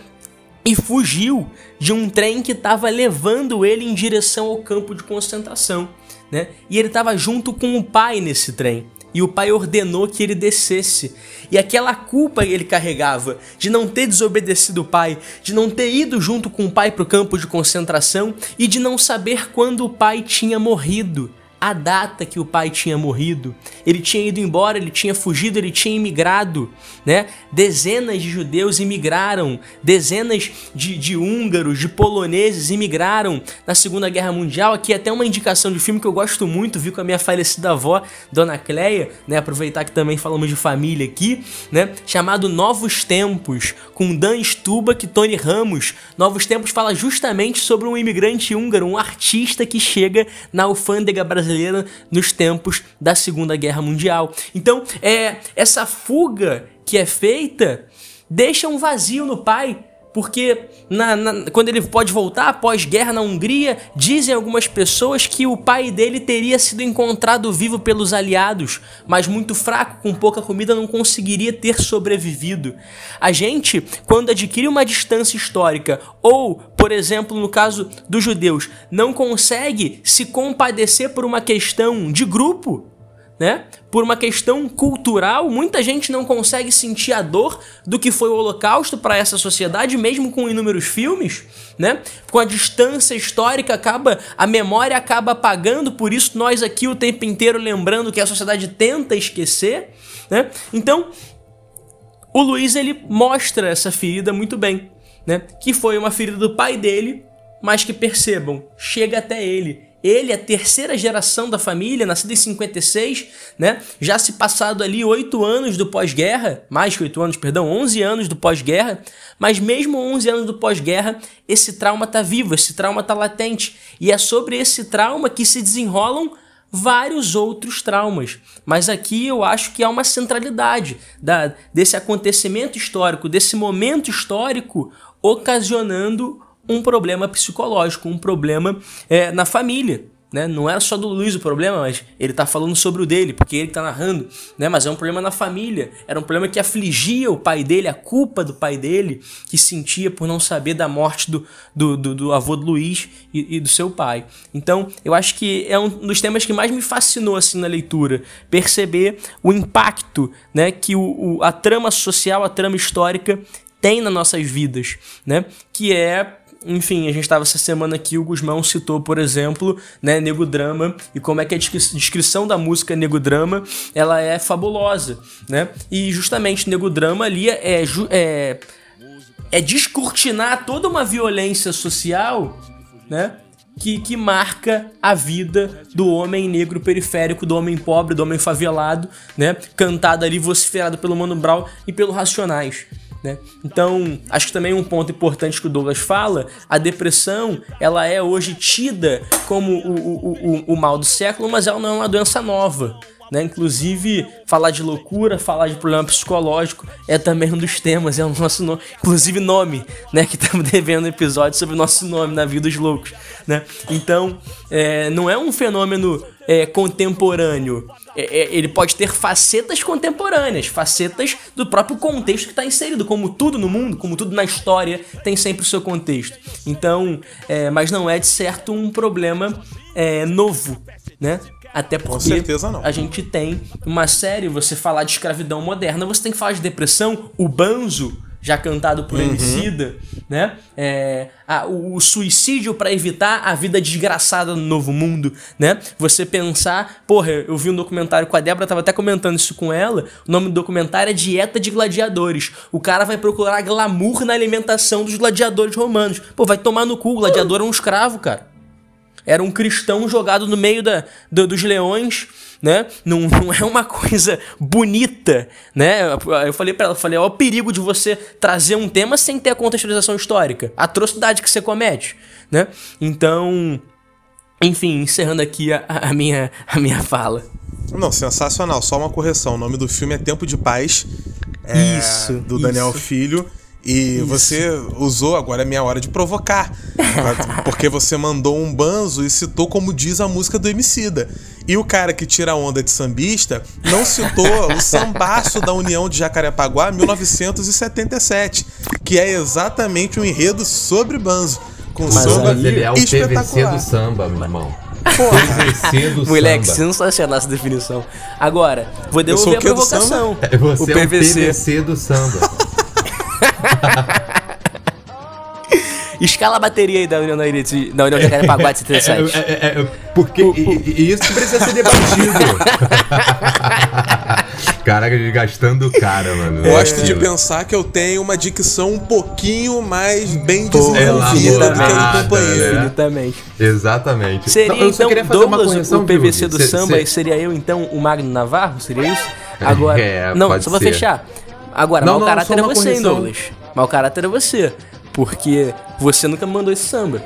E fugiu de um trem que estava levando ele em direção ao campo de concentração. Né? E ele estava junto com o pai nesse trem e o pai ordenou que ele descesse. E aquela culpa que ele carregava de não ter desobedecido o pai, de não ter ido junto com o pai para o campo de concentração e de não saber quando o pai tinha morrido. A data que o pai tinha morrido. Ele tinha ido embora, ele tinha fugido, ele tinha imigrado, né? Dezenas de judeus imigraram, dezenas de, de húngaros, de poloneses imigraram na Segunda Guerra Mundial. Aqui até uma indicação de filme que eu gosto muito, vi com a minha falecida avó, Dona Cleia, né? Aproveitar que também falamos de família aqui, né? Chamado Novos Tempos, com Dan Stubach e Tony Ramos. Novos Tempos fala justamente sobre um imigrante húngaro, um artista que chega na alfândega brasileira brasileira nos tempos da Segunda Guerra Mundial. Então, é essa fuga que é feita deixa um vazio no pai porque na, na, quando ele pode voltar após guerra na Hungria, dizem algumas pessoas que o pai dele teria sido encontrado vivo pelos aliados, mas muito fraco, com pouca comida, não conseguiria ter sobrevivido. A gente, quando adquire uma distância histórica, ou, por exemplo, no caso dos judeus, não consegue se compadecer por uma questão de grupo, né? Por uma questão cultural, muita gente não consegue sentir a dor do que foi o Holocausto para essa sociedade, mesmo com inúmeros filmes, né? Com a distância histórica acaba, a memória acaba apagando, por isso nós aqui o tempo inteiro lembrando que a sociedade tenta esquecer, né? Então, o Luiz ele mostra essa ferida muito bem, né? Que foi uma ferida do pai dele, mas que percebam, chega até ele ele a terceira geração da família, nascido em 56, né? Já se passado ali oito anos do pós-guerra, mais que oito anos, perdão, 11 anos do pós-guerra, mas mesmo 11 anos do pós-guerra, esse trauma tá vivo, esse trauma tá latente, e é sobre esse trauma que se desenrolam vários outros traumas. Mas aqui eu acho que há uma centralidade da, desse acontecimento histórico, desse momento histórico, ocasionando um problema psicológico, um problema é, na família. Né? Não era só do Luiz o problema, mas ele está falando sobre o dele, porque ele está narrando, né? Mas é um problema na família. Era um problema que afligia o pai dele, a culpa do pai dele, que sentia por não saber da morte do, do, do, do avô do Luiz e, e, do seu pai. Então, eu acho que é um dos temas que mais me fascinou assim na leitura, perceber o impacto, né, que o, o a trama social, a trama histórica tem nas nossas vidas, né? Que é enfim, a gente estava essa semana aqui, o Guzmão citou, por exemplo, né, Nego Drama, e como é que a descrição da música Nego Drama, ela é fabulosa, né? E justamente Nego Drama ali é, é, é descortinar toda uma violência social, né? Que, que marca a vida do homem negro periférico, do homem pobre, do homem favelado, né? Cantado ali, vociferado pelo Mano Brown e pelo Racionais. Né? Então, acho que também um ponto importante que o Douglas fala, a depressão, ela é hoje tida como o, o, o, o mal do século, mas ela não é uma doença nova. Né? Inclusive, falar de loucura, falar de problema psicológico é também um dos temas, é o nosso nome, inclusive nome, né? Que estamos devendo um episódio sobre o nosso nome na vida dos loucos, né? Então, é, não é um fenômeno é, contemporâneo. É, é, ele pode ter facetas contemporâneas, facetas do próprio contexto que está inserido, como tudo no mundo, como tudo na história, tem sempre o seu contexto. Então, é, mas não é de certo um problema é, novo, né? Até porque a gente tem uma série, você falar de escravidão moderna, você tem que falar de depressão, o banzo já cantado por uhum. Emicida, né? É, a, o, o, suicídio para evitar a vida desgraçada no novo mundo, né? Você pensar, porra, eu vi um documentário com a Débora, tava até comentando isso com ela. O nome do documentário é Dieta de Gladiadores. O cara vai procurar glamour na alimentação dos gladiadores romanos. Pô, vai tomar no cu, o gladiador é um escravo, cara. Era um cristão jogado no meio da, do, dos leões né? Não, não é uma coisa bonita, né? Eu falei para ela, falei, ó, o perigo de você trazer um tema sem ter a contextualização histórica, a atrocidade que você comete, né? Então, enfim, encerrando aqui a, a, minha, a minha fala. Não, sensacional. Só uma correção. O nome do filme é Tempo de Paz. É, isso. Do Daniel isso. Filho. E Isso. você usou, agora é minha hora de provocar. porque você mandou um banzo e citou como diz a música do Emicida. E o cara que tira a onda de sambista não citou o sambaço da União de Jacarepaguá 1977, que é exatamente um enredo sobre banzo. Com Mas samba ele é o PVC do samba, meu irmão. PVC do Moleque, samba. sensacional essa definição. Agora, vou devolver a provocação. O PVC. é o PVC do samba. Escala a bateria aí da União da União Jacarepaguá de 77. É, é, é, é, porque o, o, e, isso precisa ser debatido. Caraca, gastando cara, mano. Gosto de pensar que eu tenho uma dicção um pouquinho mais bem desenvolvida do que o companheiro. Né? Exatamente. Seria eu então Douglas, o PVC do samba, e seria eu então o Magno Navarro? Seria isso? Agora, é, não, só pra ser. fechar. Agora, não, mau caráter é você, hein, Douglas? Mau caráter é você. Porque você nunca me mandou esse samba.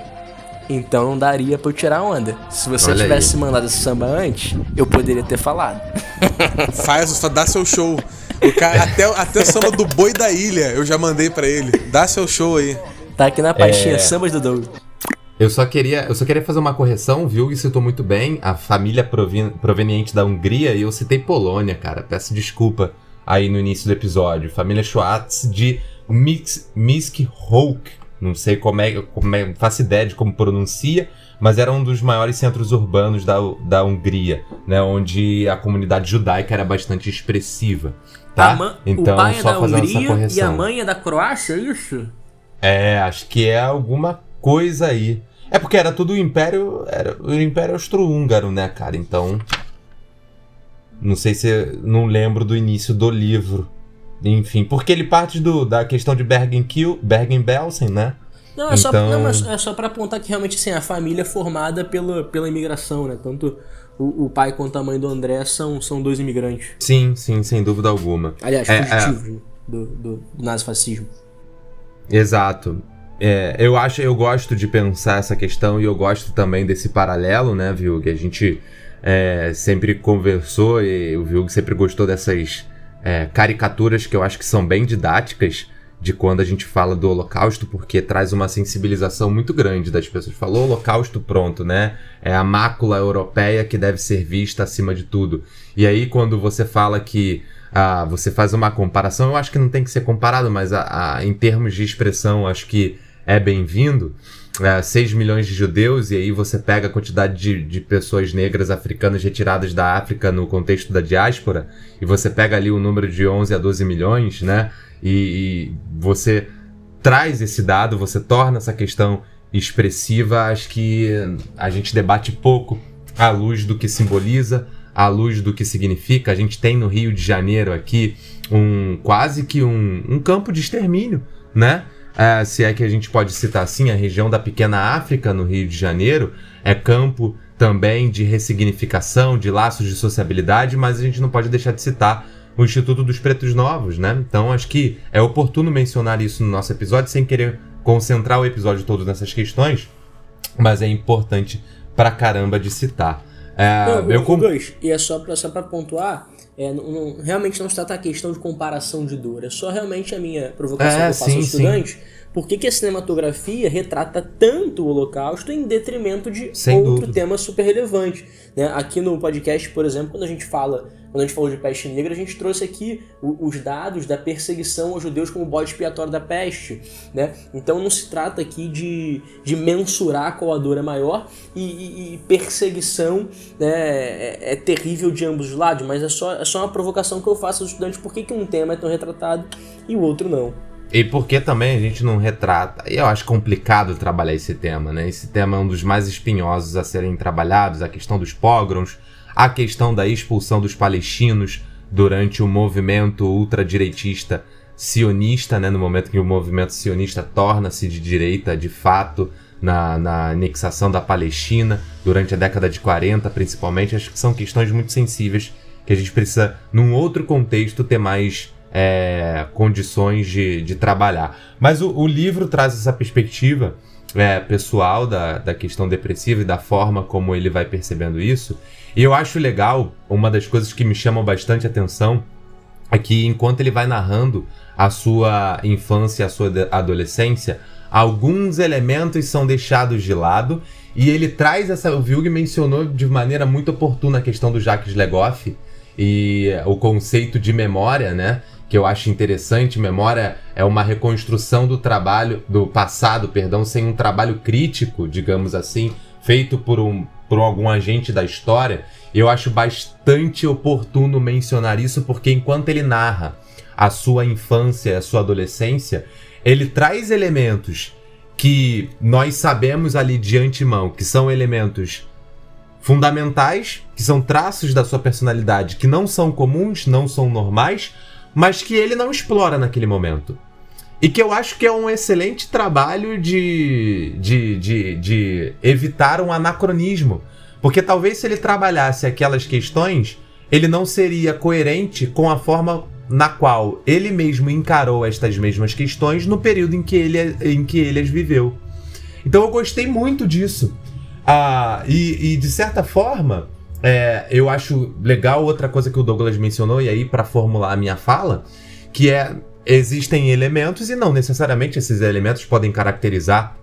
Então não daria pra eu tirar onda. Se você Olha tivesse aí. mandado esse samba antes, eu poderia ter falado. Faz, dá seu show. O cara, até, até o samba do boi da ilha eu já mandei para ele. Dá seu show aí. Tá aqui na pastinha, é... sambas do Doug. Eu só queria, eu só queria fazer uma correção, viu? E citou muito bem a família proveniente da Hungria e eu citei Polônia, cara. Peço desculpa aí no início do episódio. Família Schwartz de Misk Hulk não sei como é, como é, faço ideia de como pronuncia, mas era um dos maiores centros urbanos da, da Hungria, né, onde a comunidade judaica era bastante expressiva. Tá? então, o pai só é da Hungria e a mãe é da Croácia, é isso? É, acho que é alguma coisa aí. É porque era tudo o Império, era o Império Austro-Húngaro, né, cara? Então, não sei se não lembro do início do livro. Enfim, porque ele parte do, da questão de Bergen-Belsen, Bergen né? Não, é, então... só, não, é só pra apontar que realmente assim, a família é formada pela, pela imigração, né? Tanto o, o, pai quanto a mãe do André são, são dois imigrantes. Sim, sim, sem dúvida alguma. Aliás, é, fugitivos é... do, do, do nazifascismo. Exato. É, eu acho, eu gosto de pensar essa questão e eu gosto também desse paralelo, né, viu? Que a gente é, sempre conversou e o Vilg sempre gostou dessas é, caricaturas que eu acho que são bem didáticas de quando a gente fala do Holocausto, porque traz uma sensibilização muito grande das pessoas. Falou Holocausto, pronto, né? É a mácula europeia que deve ser vista acima de tudo. E aí, quando você fala que ah, você faz uma comparação, eu acho que não tem que ser comparado, mas a, a, em termos de expressão, acho que é bem-vindo é, 6 milhões de judeus, e aí você pega a quantidade de, de pessoas negras africanas retiradas da África no contexto da diáspora, e você pega ali o número de 11 a 12 milhões, né? E, e você traz esse dado, você torna essa questão expressiva, acho que a gente debate pouco à luz do que simboliza, à luz do que significa. A gente tem no Rio de Janeiro aqui um quase que um, um campo de extermínio, né? É, se é que a gente pode citar assim, a região da Pequena África, no Rio de Janeiro, é campo também de ressignificação, de laços de sociabilidade, mas a gente não pode deixar de citar o Instituto dos Pretos Novos, né? Então acho que é oportuno mencionar isso no nosso episódio, sem querer concentrar o episódio todo nessas questões, mas é importante pra caramba de citar. É, não, eu comp... dois, e é só pra, só pra pontuar, é, não, não, realmente não se trata a questão de comparação de dor, é só realmente a minha provocação é, que eu faço aos estudantes. Por que, que, a cinematografia retrata tanto o Holocausto em detrimento de Sem outro dúvida. tema super relevante? Né? Aqui no podcast, por exemplo, quando a gente fala quando a gente falou de peste negra, a gente trouxe aqui os dados da perseguição aos judeus como bode expiatório da peste, né? Então não se trata aqui de, de mensurar qual a dor é maior e, e, e perseguição né, é, é, terrível de ambos os lados, mas é só, é só uma provocação que eu faço aos estudantes por que, que um tema é tão retratado e o outro não. E porque também a gente não retrata, eu acho complicado trabalhar esse tema, né? Esse tema é um dos mais espinhosos a serem trabalhados, a questão dos pogroms, a questão da expulsão dos palestinos durante o movimento ultradireitista sionista, né, no momento que o movimento sionista torna-se de direita de fato na, na anexação da Palestina, durante a década de 40 principalmente, acho que são questões muito sensíveis que a gente precisa, num outro contexto, ter mais é, condições de, de trabalhar. Mas o, o livro traz essa perspectiva é, pessoal da, da questão depressiva e da forma como ele vai percebendo isso. E eu acho legal, uma das coisas que me chamam bastante atenção é que enquanto ele vai narrando a sua infância, a sua adolescência, alguns elementos são deixados de lado e ele traz essa. O Vilg mencionou de maneira muito oportuna a questão do Jacques Legoff e o conceito de memória, né? Que eu acho interessante. Memória é uma reconstrução do trabalho, do passado, perdão, sem um trabalho crítico, digamos assim, feito por um, por algum agente da história, eu acho bastante oportuno mencionar isso, porque enquanto ele narra a sua infância, a sua adolescência, ele traz elementos que nós sabemos ali de antemão que são elementos fundamentais, que são traços da sua personalidade que não são comuns, não são normais, mas que ele não explora naquele momento. E que eu acho que é um excelente trabalho de, de, de, de evitar um anacronismo. Porque talvez se ele trabalhasse aquelas questões, ele não seria coerente com a forma na qual ele mesmo encarou estas mesmas questões no período em que ele, em que ele as viveu. Então eu gostei muito disso. Ah, e, e de certa forma, é, eu acho legal outra coisa que o Douglas mencionou, e aí para formular a minha fala, que é existem elementos e não necessariamente esses elementos podem caracterizar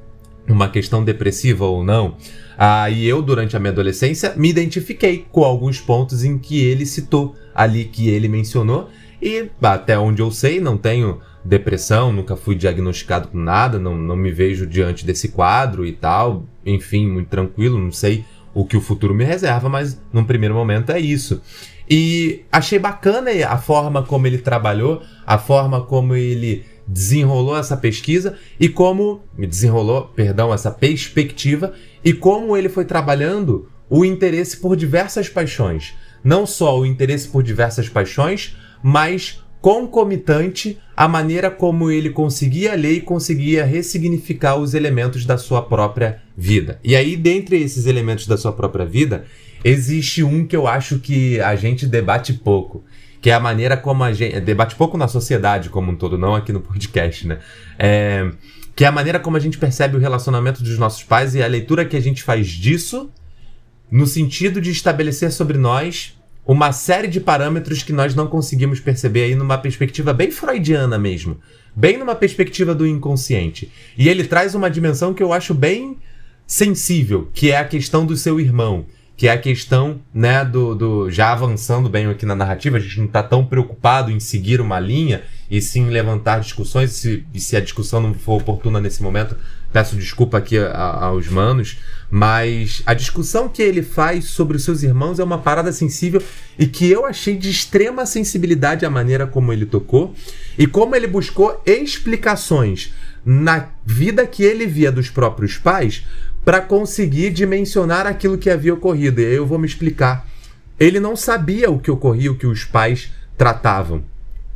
uma questão depressiva ou não. Ah, e eu, durante a minha adolescência, me identifiquei com alguns pontos em que ele citou ali, que ele mencionou, e até onde eu sei, não tenho depressão, nunca fui diagnosticado com nada, não, não me vejo diante desse quadro e tal. Enfim, muito tranquilo, não sei o que o futuro me reserva, mas num primeiro momento é isso. E achei bacana a forma como ele trabalhou, a forma como ele desenrolou essa pesquisa e como desenrolou, perdão, essa perspectiva e como ele foi trabalhando o interesse por diversas paixões. Não só o interesse por diversas paixões, mas concomitante à maneira como ele conseguia ler e conseguia ressignificar os elementos da sua própria vida. E aí, dentre esses elementos da sua própria vida, existe um que eu acho que a gente debate pouco, que é a maneira como a gente. Debate pouco na sociedade como um todo, não aqui no podcast, né? É, que é a maneira como a gente percebe o relacionamento dos nossos pais e a leitura que a gente faz disso no sentido de estabelecer sobre nós uma série de parâmetros que nós não conseguimos perceber aí numa perspectiva bem freudiana mesmo, bem numa perspectiva do inconsciente. E ele traz uma dimensão que eu acho bem sensível, que é a questão do seu irmão, que é a questão, né, do, do já avançando bem aqui na narrativa, a gente não está tão preocupado em seguir uma linha e sim levantar discussões, se, e se a discussão não for oportuna nesse momento, peço desculpa aqui a, a, aos manos, mas a discussão que ele faz sobre os seus irmãos é uma parada sensível e que eu achei de extrema sensibilidade a maneira como ele tocou e como ele buscou explicações na vida que ele via dos próprios pais para conseguir dimensionar aquilo que havia ocorrido. E aí eu vou me explicar. Ele não sabia o que ocorria, o que os pais tratavam.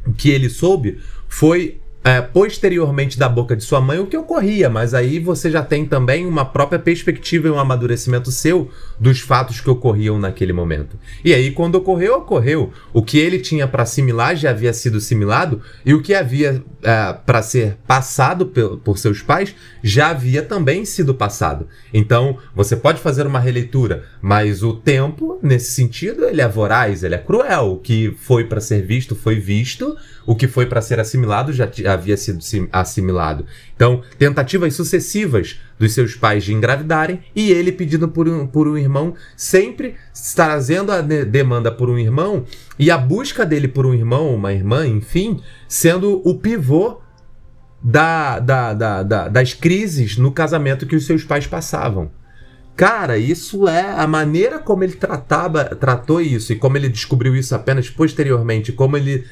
O que ele soube foi é, posteriormente da boca de sua mãe o que ocorria, mas aí você já tem também uma própria perspectiva e um amadurecimento seu dos fatos que ocorriam naquele momento. E aí, quando ocorreu, ocorreu. O que ele tinha para assimilar já havia sido assimilado, e o que havia é, para ser passado por, seus pais já havia também sido passado. Então, você pode fazer uma releitura, mas o tempo, nesse sentido, ele é voraz, ele é cruel. O que foi para ser visto, foi visto o que foi para ser assimilado já havia sido assimilado. Então, tentativas sucessivas dos seus pais de engravidarem e ele pedindo por um, por um irmão, sempre trazendo a demanda por um irmão e a busca dele por um irmão, uma irmã, enfim, sendo o pivô da, da, da, da, das crises no casamento que os seus pais passavam. Cara, isso é a maneira como ele tratava, tratou isso e como ele descobriu isso apenas posteriormente, como ele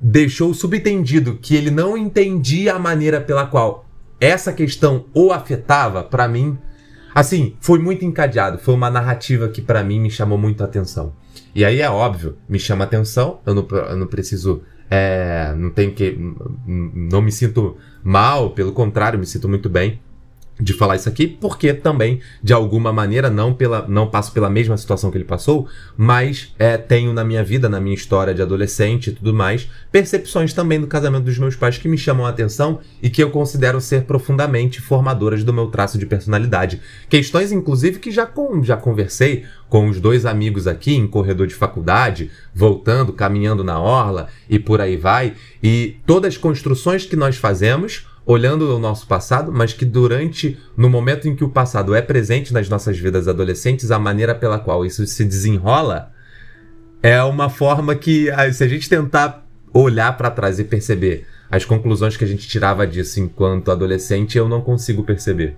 deixou subentendido que ele não entendia a maneira pela qual essa questão o afetava, para mim, assim, foi muito encadeado. Foi uma narrativa que para mim me chamou muito a atenção. E aí é óbvio, me chama atenção, eu não, eu não preciso. É, não tenho que. Não me sinto mal, pelo contrário, me sinto muito bem de falar isso aqui, porque também, de alguma maneira, não pela não passo pela mesma situação que ele passou, mas é, tenho na minha vida, na minha história de adolescente e tudo mais, percepções também do casamento dos meus pais que me chamam a atenção e que eu considero ser profundamente formadoras do meu traço de personalidade. Questões, inclusive, que já, com, já conversei com os dois amigos aqui em corredor de faculdade, voltando, caminhando na orla e por aí vai, e todas as construções que nós fazemos olhando o nosso passado, mas que durante, no momento em que o passado é presente nas nossas vidas adolescentes, a maneira pela qual isso se desenrola é uma forma que, ah, se a gente tentar olhar para trás e perceber as conclusões que a gente tirava disso enquanto adolescente, eu não consigo perceber.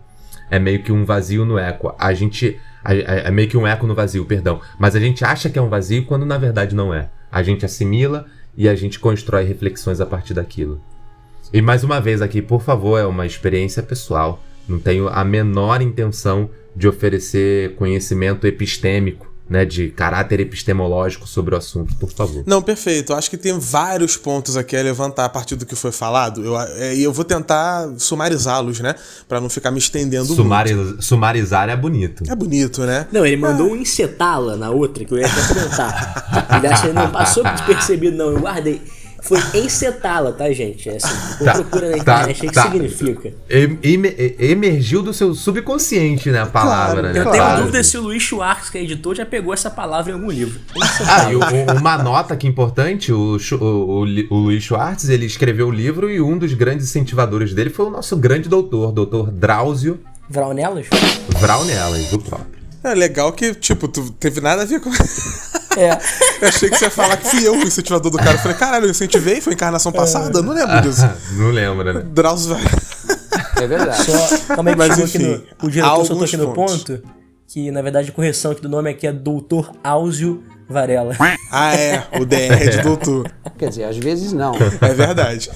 É meio que um vazio no eco. A gente. É meio que um eco no vazio, perdão. Mas a gente acha que é um vazio quando na verdade não é. A gente assimila e a gente constrói reflexões a partir daquilo. E mais uma vez aqui, por favor, é uma experiência pessoal. Não tenho a menor intenção de oferecer conhecimento epistêmico né, de caráter epistemológico sobre o assunto, por favor. Não, perfeito. Acho que tem vários pontos aqui a levantar a partir do que foi falado. Eu, é, e eu vou tentar sumarizá-los, né? para não ficar me estendendo Sumariz, muito. Sumarizar é bonito. É bonito, né? Não, ele mandou ah. um encetá-la na outra, que eu ia até comentar. ele acha, não passou despercebido, não. Eu guardei foi encetá-la, tá, gente? É assim, tá, procura na tá, internet, tá, o que tá. significa. emergiu do seu subconsciente, né, a palavra, claro, né? Eu claro. tenho dúvida se o Luiz Schwartz, que é editor, já pegou essa palavra em algum livro. Ah, e uma nota que é importante, o, o, o, o Luiz Schwartz, ele escreveu o livro e um dos grandes incentivadores dele foi o nosso grande doutor, doutor Drauzio... Vraunelas? Vraunelas, o próprio. É legal que, tipo, tu teve nada a ver com. É. eu achei que você ia falar que fui eu o incentivador do cara. Eu falei, caralho, eu incentivei? Foi encarnação passada? Não lembro disso. não lembro, né? Drauzio. É verdade. Só, calma aí, Mas, enfim, no, o diretor soltou aqui no ponto que, na verdade, a correção aqui do nome aqui é Doutor Áuzio Varela. Ah, é. O DR é de doutor. Quer dizer, às vezes não. É verdade.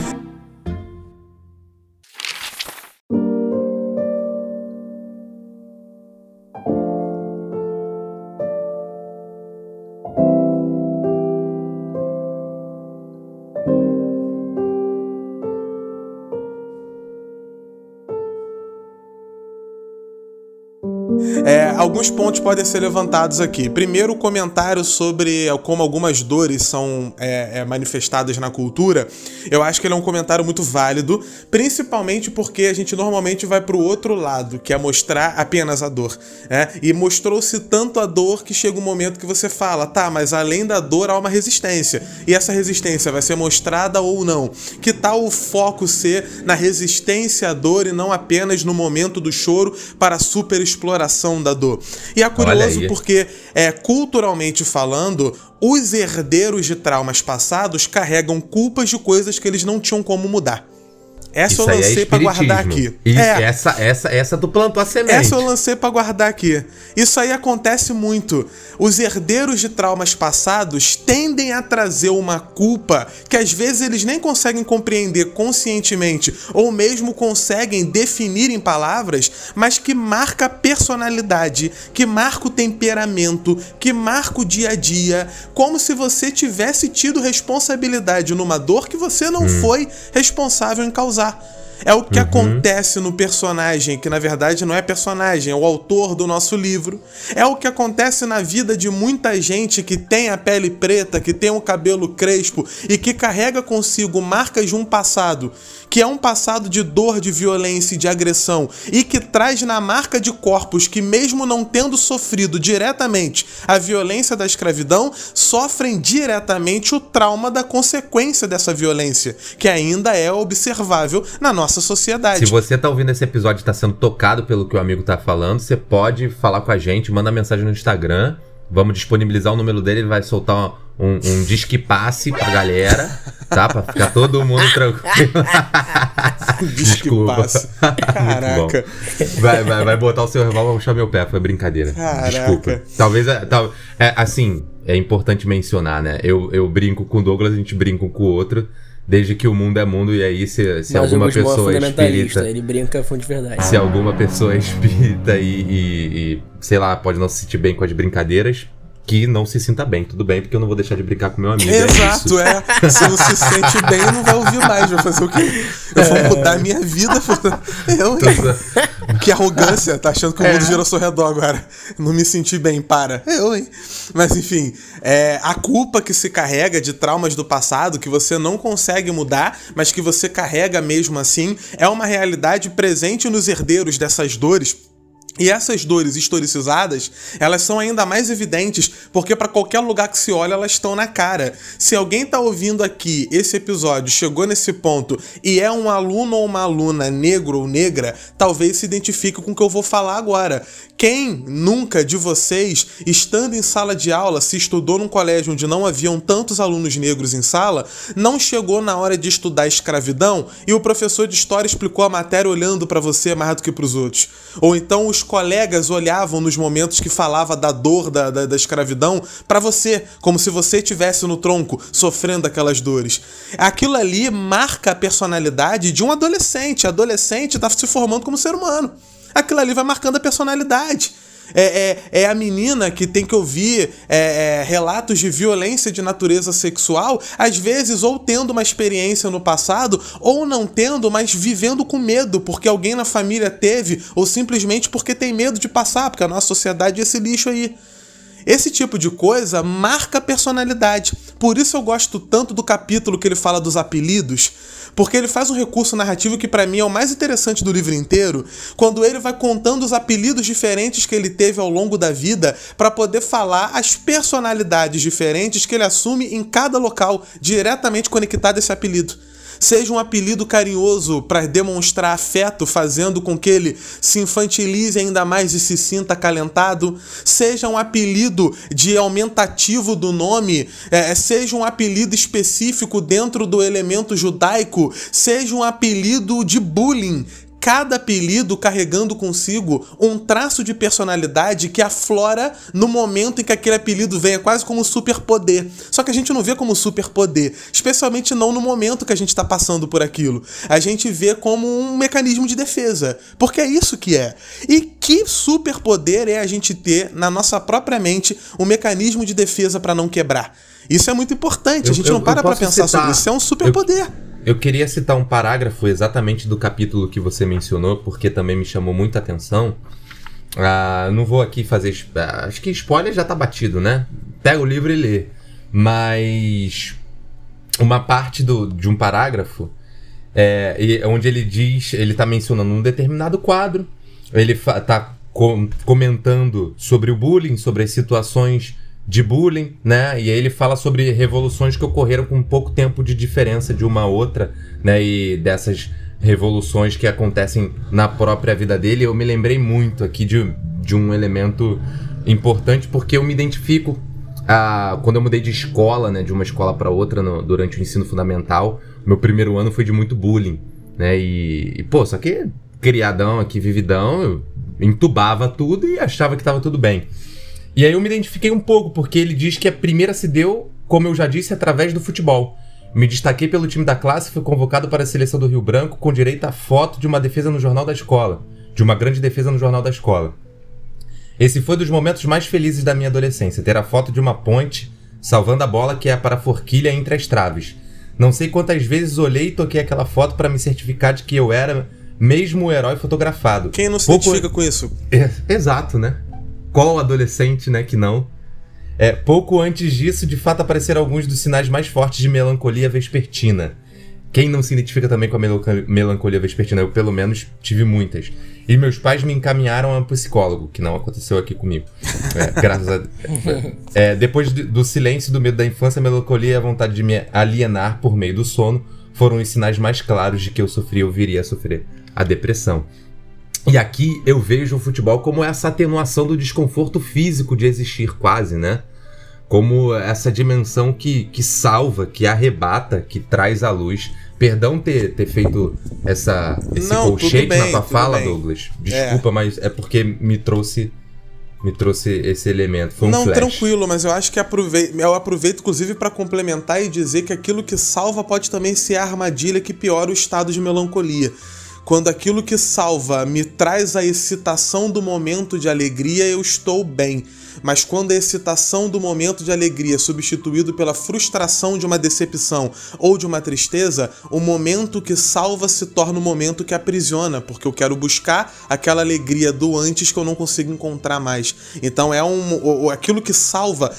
Alguns pontos podem ser levantados aqui. Primeiro, o comentário sobre como algumas dores são é, é, manifestadas na cultura. Eu acho que ele é um comentário muito válido, principalmente porque a gente normalmente vai para o outro lado, que é mostrar apenas a dor. É? E mostrou-se tanto a dor que chega um momento que você fala, tá, mas além da dor há uma resistência. E essa resistência vai ser mostrada ou não? Que tal o foco ser na resistência à dor e não apenas no momento do choro para a superexploração? da dor. E é curioso porque, é, culturalmente falando, os herdeiros de traumas passados carregam culpas de coisas que eles não tinham como mudar. Essa Isso eu lancei é para guardar aqui. Isso, é. Essa, essa, essa tu plantou a semente. Essa eu lancei para guardar aqui. Isso aí acontece muito. Os herdeiros de traumas passados tendem a trazer uma culpa que às vezes eles nem conseguem compreender conscientemente ou mesmo conseguem definir em palavras, mas que marca a personalidade, que marca o temperamento, que marca o dia a dia, como se você tivesse tido responsabilidade numa dor que você não hum. foi responsável em causar. duda É o que uhum. acontece no personagem, que na verdade não é personagem, é o autor do nosso livro. É o que acontece na vida de muita gente que tem a pele preta, que tem o cabelo crespo e que carrega consigo marcas de um passado que é um passado de dor, de violência e de agressão, e que traz na marca de corpos que, mesmo não tendo sofrido diretamente a violência da escravidão, sofrem diretamente o trauma da consequência dessa violência, que ainda é observável na nossa sociedade. Se você está ouvindo esse episódio e está sendo tocado pelo que o amigo está falando, você pode falar com a gente, manda mensagem no Instagram. Vamos disponibilizar o número dele, ele vai soltar um, um disque passe pra galera, tá? Pra ficar todo mundo tranquilo. disque passe. Caraca. Vai, vai, vai botar o seu revólver e puxar meu pé. Foi brincadeira. Caraca. Desculpa. Talvez. É, tal, é, assim, é importante mencionar, né? Eu, eu brinco com o Douglas, a gente brinca um com o outro. Desde que o mundo é mundo, e aí se, se alguma pessoa é espírita. Ele brinca de verdade. Se alguma pessoa é espírita e, e, e, sei lá, pode não se sentir bem com as brincadeiras, que não se sinta bem. Tudo bem, porque eu não vou deixar de brincar com meu amigo. É Exato, é. é. Se não se sente bem, não vai ouvir mais. Vai fazer o quê? Eu vou é. mudar a minha vida. Eu, hein? Que arrogância. Tá achando que o mundo é. gira ao seu redor agora. Não me senti bem, para. Eu, hein? Mas enfim, é, a culpa que se carrega de traumas do passado, que você não consegue mudar, mas que você carrega mesmo assim, é uma realidade presente nos herdeiros dessas dores e essas dores historicizadas, elas são ainda mais evidentes porque para qualquer lugar que se olha, elas estão na cara. Se alguém está ouvindo aqui esse episódio, chegou nesse ponto e é um aluno ou uma aluna negro ou negra, talvez se identifique com o que eu vou falar agora. Quem nunca de vocês, estando em sala de aula, se estudou num colégio onde não haviam tantos alunos negros em sala, não chegou na hora de estudar escravidão e o professor de história explicou a matéria olhando para você mais do que para os outros? Ou então os colegas olhavam nos momentos que falava da dor da, da, da escravidão para você, como se você estivesse no tronco sofrendo aquelas dores. Aquilo ali marca a personalidade de um adolescente. Adolescente está se formando como ser humano. Aquilo ali vai marcando a personalidade. É, é, é, a menina que tem que ouvir é, é, relatos de violência de natureza sexual, às vezes ou tendo uma experiência no passado, ou não tendo, mas vivendo com medo, porque alguém na família teve, ou simplesmente porque tem medo de passar, porque a nossa sociedade é esse lixo aí. Esse tipo de coisa marca a personalidade. Por isso eu gosto tanto do capítulo que ele fala dos apelidos, porque ele faz um recurso narrativo que para mim é o mais interessante do livro inteiro, quando ele vai contando os apelidos diferentes que ele teve ao longo da vida para poder falar as personalidades diferentes que ele assume em cada local, diretamente conectado a esse apelido seja um apelido carinhoso para demonstrar afeto, fazendo com que ele se infantilize ainda mais e se sinta acalentado, seja um apelido de aumentativo do nome, é, seja um apelido específico dentro do elemento judaico, seja um apelido de bullying, cada apelido carregando consigo um traço de personalidade que aflora no momento em que aquele apelido vem, é quase como um superpoder. Só que a gente não vê como superpoder, especialmente não no momento que a gente está passando por aquilo. A gente vê como um mecanismo de defesa, porque é isso que é. E que superpoder é a gente ter na nossa própria mente um mecanismo de defesa para não quebrar? Isso é muito importante. a gente eu, não para para pensar citar, sobre isso. É um superpoder. Eu... Eu queria citar um parágrafo exatamente do capítulo que você mencionou, porque também me chamou muita atenção. Ah, não vou aqui fazer. Ah, acho que spoiler já tá batido, né? Pega o livro e lê. Mas. Uma parte do, de um parágrafo é, onde ele diz. Ele tá mencionando um determinado quadro. Ele tá com, comentando sobre o bullying, sobre as situações de bullying, né? E aí ele fala sobre revoluções que ocorreram com pouco tempo de diferença de uma outra, né? E dessas revoluções que acontecem na própria vida dele. Eu me lembrei muito aqui de, de um elemento importante porque eu me identifico a, quando eu mudei de escola, né? De uma escola para outra no, durante o ensino fundamental. Meu primeiro ano foi de muito bullying, né? E, e pô, só que criadão aqui, vividão, eu entubava tudo e achava que tava tudo bem. E aí eu me identifiquei um pouco, porque ele diz que a primeira se deu, como eu já disse, através do futebol. Me destaquei pelo time da classe fui convocado para a seleção do Rio Branco com direito à foto de uma defesa no jornal da escola. De uma grande defesa no jornal da escola. Esse foi dos momentos mais felizes da minha adolescência, ter a foto de uma ponte salvando a bola que é para a forquilha entre as traves. Não sei quantas vezes olhei e toquei aquela foto para me certificar de que eu era mesmo o herói fotografado. Quem não se Pouco... identifica com isso? É, exato, né? Qual adolescente, né, que não? É, pouco antes disso, de fato, apareceram alguns dos sinais mais fortes de melancolia vespertina. Quem não se identifica também com a melancolia vespertina? Eu, pelo menos, tive muitas. E meus pais me encaminharam a um psicólogo, que não aconteceu aqui comigo. É, graças a é, Depois do silêncio do medo da infância, a melancolia e a vontade de me alienar por meio do sono foram os sinais mais claros de que eu sofria ou viria a sofrer a depressão. E aqui eu vejo o futebol como essa atenuação do desconforto físico de existir, quase, né? Como essa dimensão que, que salva, que arrebata, que traz à luz. Perdão ter, ter feito essa, esse Não, colchete bem, na tua fala, bem. Douglas. Desculpa, é. mas é porque me trouxe me trouxe esse elemento. Foi um Não, flash. tranquilo, mas eu acho que aproveito, eu aproveito inclusive para complementar e dizer que aquilo que salva pode também ser a armadilha que piora o estado de melancolia. Quando aquilo que salva me traz a excitação do momento de alegria, eu estou bem. Mas quando a excitação do momento de alegria é substituído pela frustração de uma decepção ou de uma tristeza, o momento que salva se torna o momento que aprisiona, porque eu quero buscar aquela alegria do antes que eu não consigo encontrar mais. Então é um aquilo que salva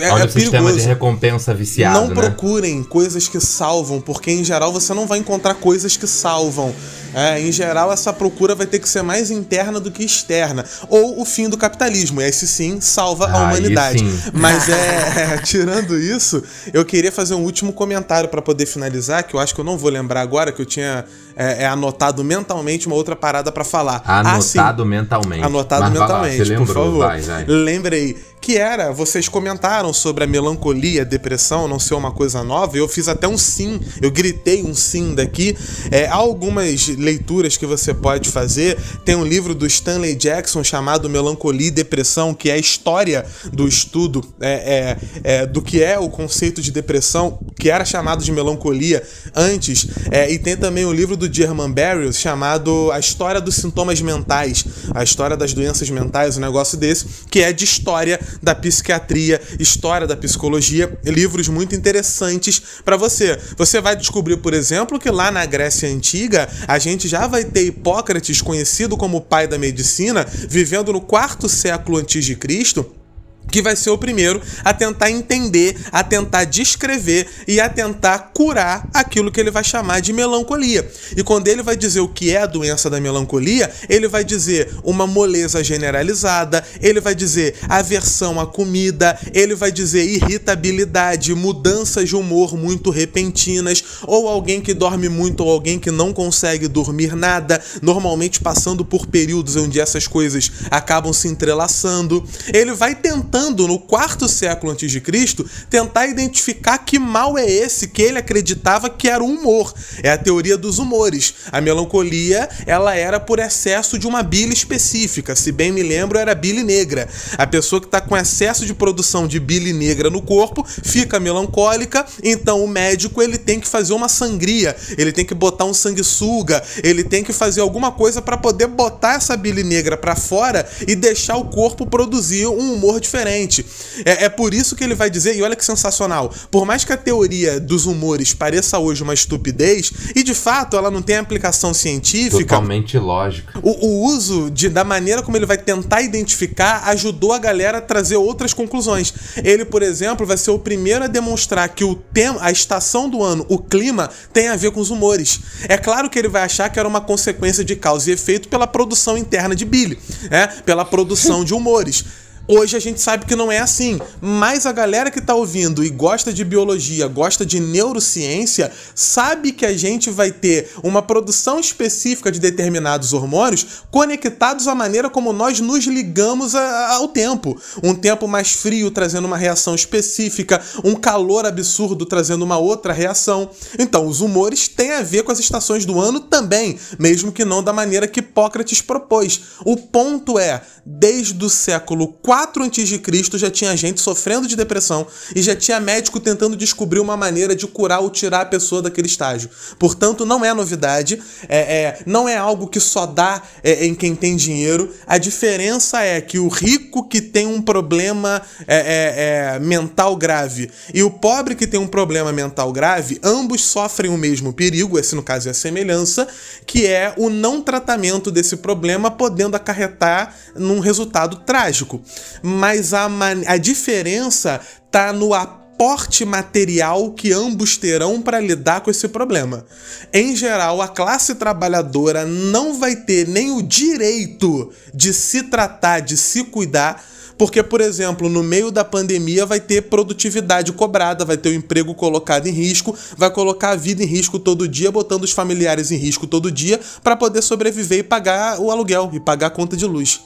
é, Olha é o sistema de recompensa viciado, Não né? procurem coisas que salvam, porque em geral você não vai encontrar coisas que salvam. É, em geral, essa procura vai ter que ser mais interna do que externa. Ou o fim do capitalismo. E esse sim salva ah, a humanidade. Mas é, tirando isso, eu queria fazer um último comentário para poder finalizar, que eu acho que eu não vou lembrar agora, que eu tinha é, é anotado mentalmente uma outra parada para falar. Anotado ah, mentalmente. Anotado Mas mentalmente, lá, por favor. Vai, vai. Lembrei que era, vocês comentaram sobre a melancolia, a depressão, não ser uma coisa nova, eu fiz até um sim, eu gritei um sim daqui. É, há algumas leituras que você pode fazer. Tem um livro do Stanley Jackson chamado Melancolia e Depressão, que é a história do estudo é, é, é do que é o conceito de depressão, que era chamado de melancolia antes. É, e tem também o livro do German Barrios chamado A História dos Sintomas Mentais, a história das doenças mentais, um negócio desse, que é de história da psiquiatria, história da psicologia, livros muito interessantes para você. Você vai descobrir, por exemplo, que lá na Grécia Antiga a gente já vai ter Hipócrates, conhecido como pai da medicina, vivendo no quarto século antes de Cristo que vai ser o primeiro a tentar entender, a tentar descrever e a tentar curar aquilo que ele vai chamar de melancolia. E quando ele vai dizer o que é a doença da melancolia, ele vai dizer uma moleza generalizada, ele vai dizer aversão à comida, ele vai dizer irritabilidade, mudanças de humor muito repentinas, ou alguém que dorme muito ou alguém que não consegue dormir nada, normalmente passando por períodos onde essas coisas acabam se entrelaçando. Ele vai tentar tentando, no quarto século antes de Cristo, tentar identificar que mal é esse que ele acreditava que era o humor. É a teoria dos humores. A melancolia, ela era por excesso de uma bile específica. Se bem me lembro, era bile negra. A pessoa que está com excesso de produção de bile negra no corpo fica melancólica, então o médico ele tem que fazer uma sangria, ele tem que botar um sanguessuga, ele tem que fazer alguma coisa para poder botar essa bile negra para fora e deixar o corpo produzir um humor diferente diferente. É, é por isso que ele vai dizer, e olha que sensacional, por mais que a teoria dos humores pareça hoje uma estupidez, e de fato ela não tem aplicação científica. Totalmente lógica. O, o uso de, da maneira como ele vai tentar identificar ajudou a galera a trazer outras conclusões. Ele, por exemplo, vai ser o primeiro a demonstrar que o tema, a estação do ano, o clima, tem a ver com os humores. É claro que ele vai achar que era uma consequência de causa e efeito pela produção interna de Billy, né? pela produção de humores. Hoje a gente sabe que não é assim, mas a galera que tá ouvindo e gosta de biologia, gosta de neurociência, sabe que a gente vai ter uma produção específica de determinados hormônios conectados à maneira como nós nos ligamos a, ao tempo. Um tempo mais frio trazendo uma reação específica, um calor absurdo trazendo uma outra reação. Então, os humores têm a ver com as estações do ano também, mesmo que não da maneira que Hipócrates propôs. O ponto é, desde o século 4 a.C. já tinha gente sofrendo de depressão e já tinha médico tentando descobrir uma maneira de curar ou tirar a pessoa daquele estágio. Portanto, não é novidade, é, é não é algo que só dá é, em quem tem dinheiro. A diferença é que o rico que tem um problema é, é, é mental grave e o pobre que tem um problema mental grave, ambos sofrem o mesmo perigo, esse no caso é a semelhança, que é o não tratamento desse problema podendo acarretar num resultado trágico mas a, a diferença tá no aporte material que ambos terão para lidar com esse problema. Em geral, a classe trabalhadora não vai ter nem o direito de se tratar, de se cuidar. Porque, por exemplo, no meio da pandemia vai ter produtividade cobrada, vai ter o emprego colocado em risco, vai colocar a vida em risco todo dia, botando os familiares em risco todo dia para poder sobreviver e pagar o aluguel e pagar a conta de luz.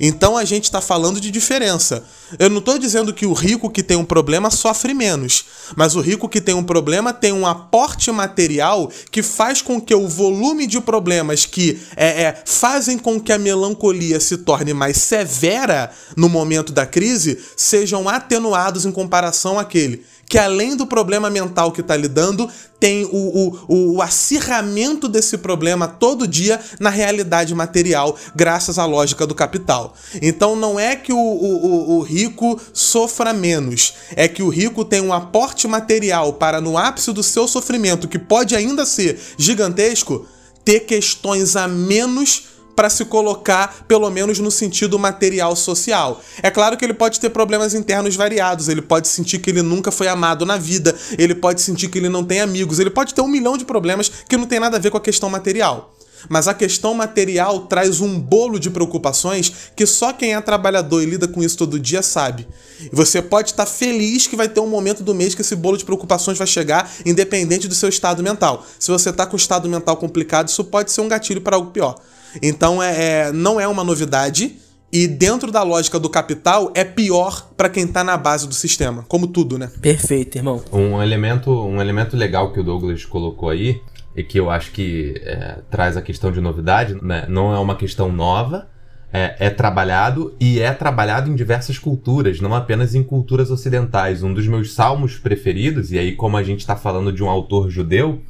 Então a gente está falando de diferença. Eu não estou dizendo que o rico que tem um problema sofre menos, mas o rico que tem um problema tem um aporte material que faz com que o volume de problemas que é, é, fazem com que a melancolia se torne mais severa no momento da crise sejam atenuados em comparação àquele que além do problema mental que está lidando, tem o, o, o acirramento desse problema todo dia na realidade material, graças à lógica do capital. Então não é que o, o, o rico sofra menos, é que o rico tem um aporte material para, no ápice do seu sofrimento, que pode ainda ser gigantesco, ter questões a menos para se colocar, pelo menos no sentido material social. É claro que ele pode ter problemas internos variados, ele pode sentir que ele nunca foi amado na vida, ele pode sentir que ele não tem amigos, ele pode ter um milhão de problemas que não tem nada a ver com a questão material. Mas a questão material traz um bolo de preocupações que só quem é trabalhador e lida com isso todo dia sabe. E você pode estar feliz que vai ter um momento do mês que esse bolo de preocupações vai chegar, independente do seu estado mental. Se você está com um estado mental complicado, isso pode ser um gatilho para algo pior. Então é, é, não é uma novidade E dentro da lógica do capital, é pior para quem tá na base do sistema, como tudo, né? Perfeito, irmão. Um elemento, um elemento legal que o Douglas colocou aí, e que eu acho que é, traz a questão de novidade, né? não é uma questão nova, é, é, trabalhado e é trabalhado em diversas culturas, não apenas em culturas ocidentais. Um dos meus salmos preferidos, e aí, como a gente está falando de um autor judeu,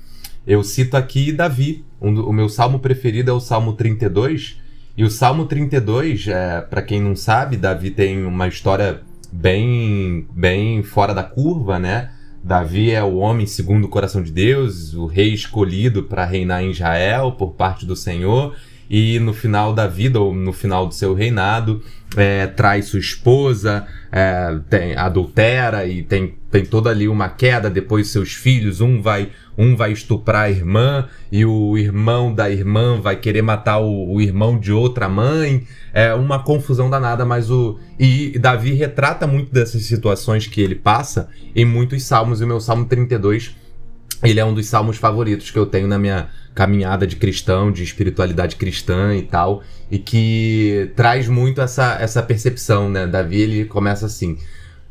eu cito aqui Davi. Um, o meu salmo preferido é o Salmo 32, e o Salmo 32, é, para quem não sabe, Davi tem uma história bem, bem fora da curva, né? Davi é o homem segundo o coração de Deus, o rei escolhido para reinar em Israel por parte do Senhor, e no final da vida, ou no final do seu reinado, é, traz sua esposa, é, tem, adultera e tem, tem toda ali uma queda. Depois seus filhos, um vai um vai estuprar a irmã e o irmão da irmã vai querer matar o, o irmão de outra mãe. É uma confusão danada, mas o. E Davi retrata muito dessas situações que ele passa em muitos salmos, e o meu Salmo 32 ele é um dos salmos favoritos que eu tenho na minha caminhada de cristão, de espiritualidade cristã e tal, e que traz muito essa, essa percepção, né? Davi ele começa assim: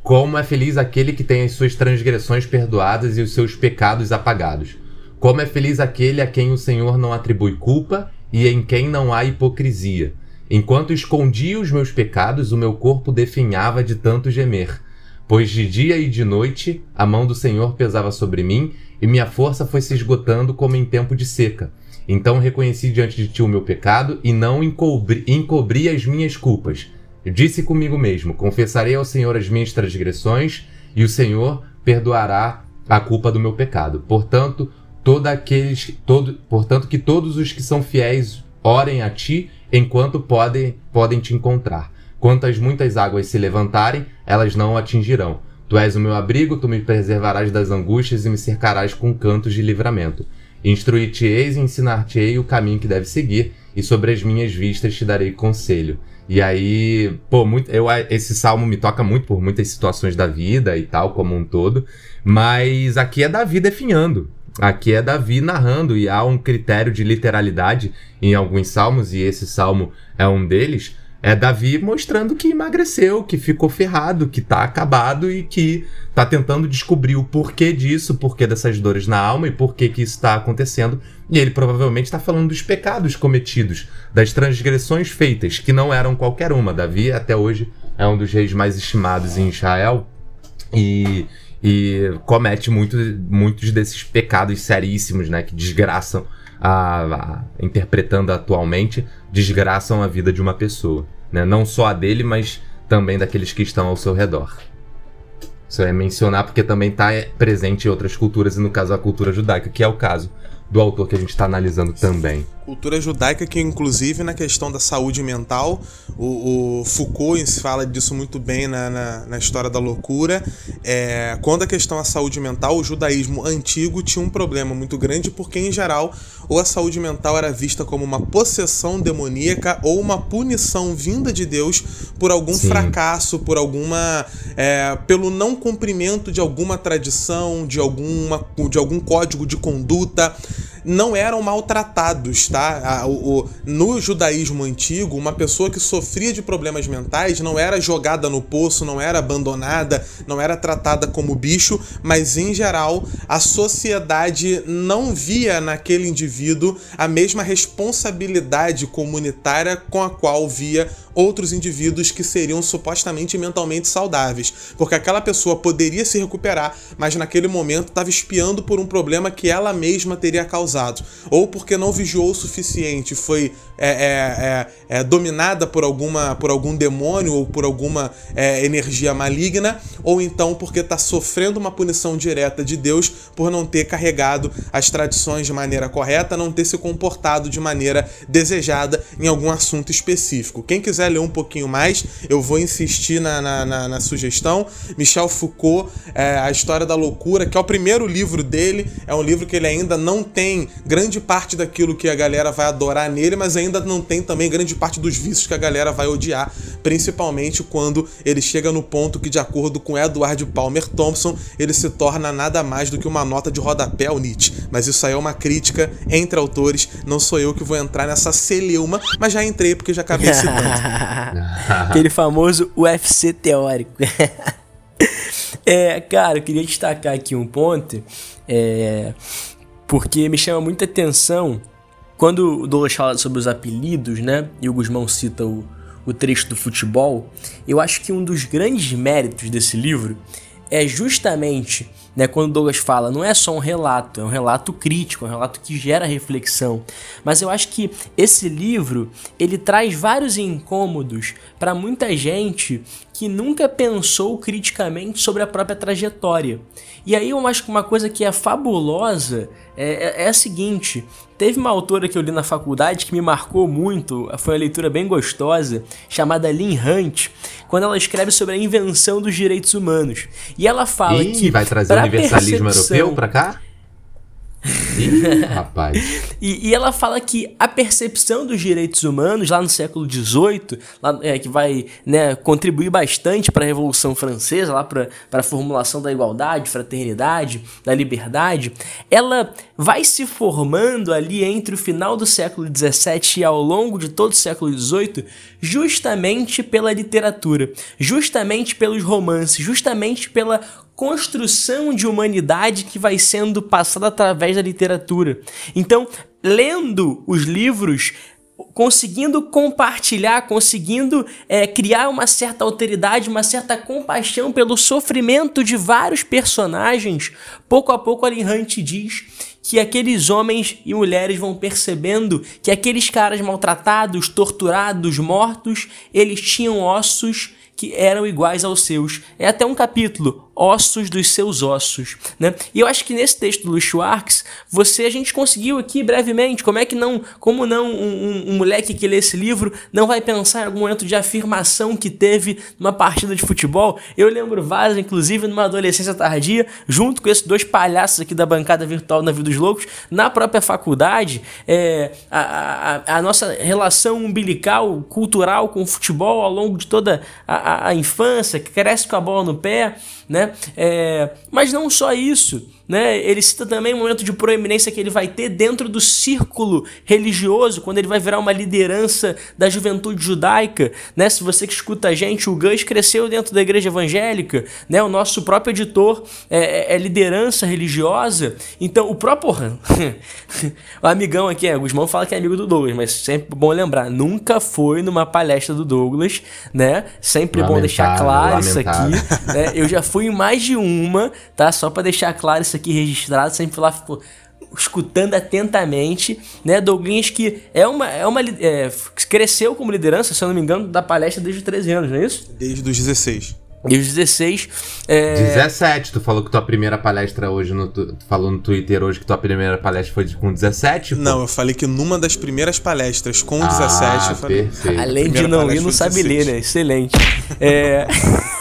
Como é feliz aquele que tem as suas transgressões perdoadas e os seus pecados apagados. Como é feliz aquele a quem o Senhor não atribui culpa e em quem não há hipocrisia. Enquanto escondia os meus pecados, o meu corpo definhava de tanto gemer. Pois de dia e de noite a mão do Senhor pesava sobre mim e minha força foi se esgotando como em tempo de seca. Então reconheci diante de ti o meu pecado e não encobri, encobri as minhas culpas. Disse comigo mesmo: Confessarei ao Senhor as minhas transgressões, e o Senhor perdoará a culpa do meu pecado. Portanto, todo aqueles, todo, portanto que todos os que são fiéis orem a ti enquanto podem, podem te encontrar. Quantas muitas águas se levantarem, elas não atingirão Tu és o meu abrigo, tu me preservarás das angústias e me cercarás com cantos de livramento. Instruir-te-eis e ensinar-te-ei o caminho que deve seguir, e sobre as minhas vistas te darei conselho. E aí, pô, muito, eu, esse salmo me toca muito por muitas situações da vida e tal, como um todo, mas aqui é Davi definhando. Aqui é Davi narrando, e há um critério de literalidade em alguns salmos, e esse salmo é um deles, é Davi mostrando que emagreceu, que ficou ferrado, que tá acabado e que tá tentando descobrir o porquê disso, porquê dessas dores na alma e porquê que isso está acontecendo. E ele provavelmente está falando dos pecados cometidos, das transgressões feitas, que não eram qualquer uma. Davi, até hoje, é um dos reis mais estimados em Israel e, e comete muito, muitos desses pecados seríssimos, né, que desgraçam a, a, interpretando atualmente, desgraçam a vida de uma pessoa. Né? Não só a dele, mas também daqueles que estão ao seu redor. Isso é mencionar porque também está presente em outras culturas, e no caso a cultura judaica, que é o caso do autor que a gente está analisando também. Cultura judaica que, inclusive, na questão da saúde mental, o, o Foucault fala disso muito bem na, na, na história da loucura. É, quando a questão da saúde mental, o judaísmo antigo tinha um problema muito grande, porque, em geral, ou a saúde mental era vista como uma possessão demoníaca ou uma punição vinda de Deus por algum Sim. fracasso, por alguma. É, pelo não cumprimento de alguma tradição, de, alguma, de algum código de conduta não eram maltratados, tá? O, o, no judaísmo antigo, uma pessoa que sofria de problemas mentais não era jogada no poço, não era abandonada, não era tratada como bicho, mas em geral a sociedade não via naquele indivíduo a mesma responsabilidade comunitária com a qual via outros indivíduos que seriam supostamente mentalmente saudáveis, porque aquela pessoa poderia se recuperar, mas naquele momento estava espiando por um problema que ela mesma teria causado, ou porque não vigiou o suficiente, foi é, é, é, é dominada por alguma por algum demônio ou por alguma é, energia maligna, ou então porque está sofrendo uma punição direta de Deus por não ter carregado as tradições de maneira correta, não ter se comportado de maneira desejada em algum assunto específico. Quem quiser ler um pouquinho mais, eu vou insistir na, na, na, na sugestão. Michel Foucault, é, A História da Loucura, que é o primeiro livro dele. É um livro que ele ainda não tem grande parte daquilo que a galera vai adorar nele, mas ainda não tem também grande parte dos vícios que a galera vai odiar, principalmente quando ele chega no ponto que, de acordo com Edward Palmer Thompson, ele se torna nada mais do que uma nota de rodapé ao Nietzsche. Mas isso aí é uma crítica entre autores, não sou eu que vou entrar nessa celeuma, mas já entrei porque já acabei citando. Aquele famoso UFC teórico. é, cara, eu queria destacar aqui um ponto, é, porque me chama muita atenção quando o Douglas fala sobre os apelidos, né? E o Guzmão cita o, o trecho do futebol. Eu acho que um dos grandes méritos desse livro é justamente né, quando Douglas fala, não é só um relato, é um relato crítico, é um relato que gera reflexão. Mas eu acho que esse livro ele traz vários incômodos para muita gente que nunca pensou criticamente sobre a própria trajetória. E aí eu acho que uma coisa que é fabulosa é, é, é, a seguinte: teve uma autora que eu li na faculdade que me marcou muito, foi uma leitura bem gostosa, chamada Lynn Hunt, quando ela escreve sobre a invenção dos direitos humanos. E ela fala Ih, que. vai trazer o universalismo percepção... europeu pra cá? Ih, rapaz. E, e, ela fala que a percepção dos direitos humanos lá no século XVIII, lá, é, que vai né, contribuir bastante para a Revolução Francesa, lá para a formulação da igualdade, fraternidade, da liberdade, ela vai se formando ali entre o final do século XVII e ao longo de todo o século XVIII, justamente pela literatura, justamente pelos romances, justamente pela construção de humanidade que vai sendo passada através da literatura. Então, lendo os livros, conseguindo compartilhar, conseguindo é, criar uma certa alteridade, uma certa compaixão pelo sofrimento de vários personagens, pouco a pouco Alan Hunt diz que aqueles homens e mulheres vão percebendo que aqueles caras maltratados, torturados, mortos, eles tinham ossos que eram iguais aos seus. É até um capítulo, ossos dos seus ossos, né? E eu acho que nesse texto do Luiz Schwartz, você a gente conseguiu aqui brevemente, como é que não, como não um, um, um, moleque que lê esse livro não vai pensar em algum momento de afirmação que teve numa partida de futebol? Eu lembro vários, inclusive numa adolescência tardia, junto com esses dois palhaços aqui da bancada virtual na Vida dos Loucos, na própria faculdade, é, a, a, a nossa relação umbilical, cultural com o futebol ao longo de toda a, a, a infância, que cresce com a bola no pé, né? É, mas não só isso. Né? Ele cita também o momento de proeminência que ele vai ter dentro do círculo religioso, quando ele vai virar uma liderança da juventude judaica. Né? Se você que escuta a gente, o Gus cresceu dentro da igreja evangélica, né? o nosso próprio editor é, é, é liderança religiosa. Então, o próprio. o amigão aqui, é, o Guzmão fala que é amigo do Douglas, mas sempre bom lembrar: nunca foi numa palestra do Douglas, né? Sempre lamentável, bom deixar claro lamentável. isso aqui. Né? Eu já fui em mais de uma, tá? Só para deixar claro isso aqui aqui registrado, sempre lá ficou escutando atentamente, né? Douglas que é uma, é uma é, cresceu como liderança, se eu não me engano, da palestra desde os 13 anos, não é isso? Desde os 16. Desde os 16. É... 17, tu falou que tua primeira palestra hoje, no, tu falou no Twitter hoje que tua primeira palestra foi com 17? Pô? Não, eu falei que numa das primeiras palestras com ah, 17, eu falei. Perfeito. Além de não ir, não sabe ler, né? Excelente. é.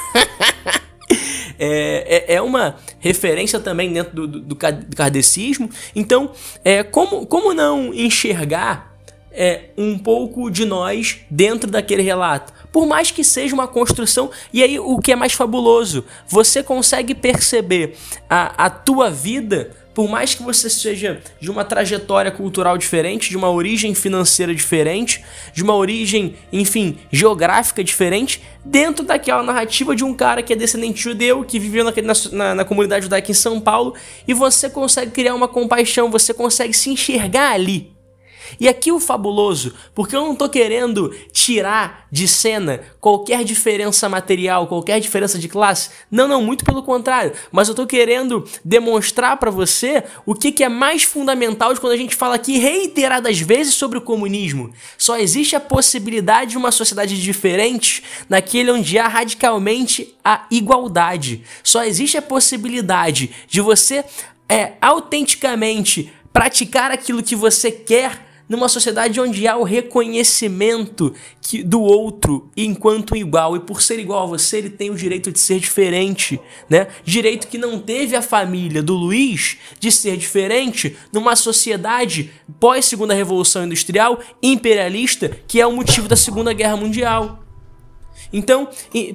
é, é, é uma referência também dentro do, do, do kardecismo. Então, é, como, como não enxergar é, um pouco de nós dentro daquele relato? Por mais que seja uma construção, e aí o que é mais fabuloso, você consegue perceber a, a tua vida por mais que você seja de uma trajetória cultural diferente, de uma origem financeira diferente, de uma origem, enfim, geográfica diferente, dentro daquela narrativa de um cara que é descendente judeu, que viveu na, na, na comunidade judaica em São Paulo, e você consegue criar uma compaixão, você consegue se enxergar ali. E aqui o fabuloso, porque eu não tô querendo tirar de cena qualquer diferença material, qualquer diferença de classe. Não, não, muito pelo contrário. Mas eu tô querendo demonstrar para você o que, que é mais fundamental de quando a gente fala aqui reiteradas vezes sobre o comunismo. Só existe a possibilidade de uma sociedade diferente naquele onde há radicalmente a igualdade. Só existe a possibilidade de você é autenticamente praticar aquilo que você quer numa sociedade onde há o reconhecimento que, do outro enquanto igual e por ser igual a você ele tem o direito de ser diferente, né? Direito que não teve a família do Luiz de ser diferente numa sociedade pós Segunda Revolução Industrial imperialista que é o motivo da Segunda Guerra Mundial. Então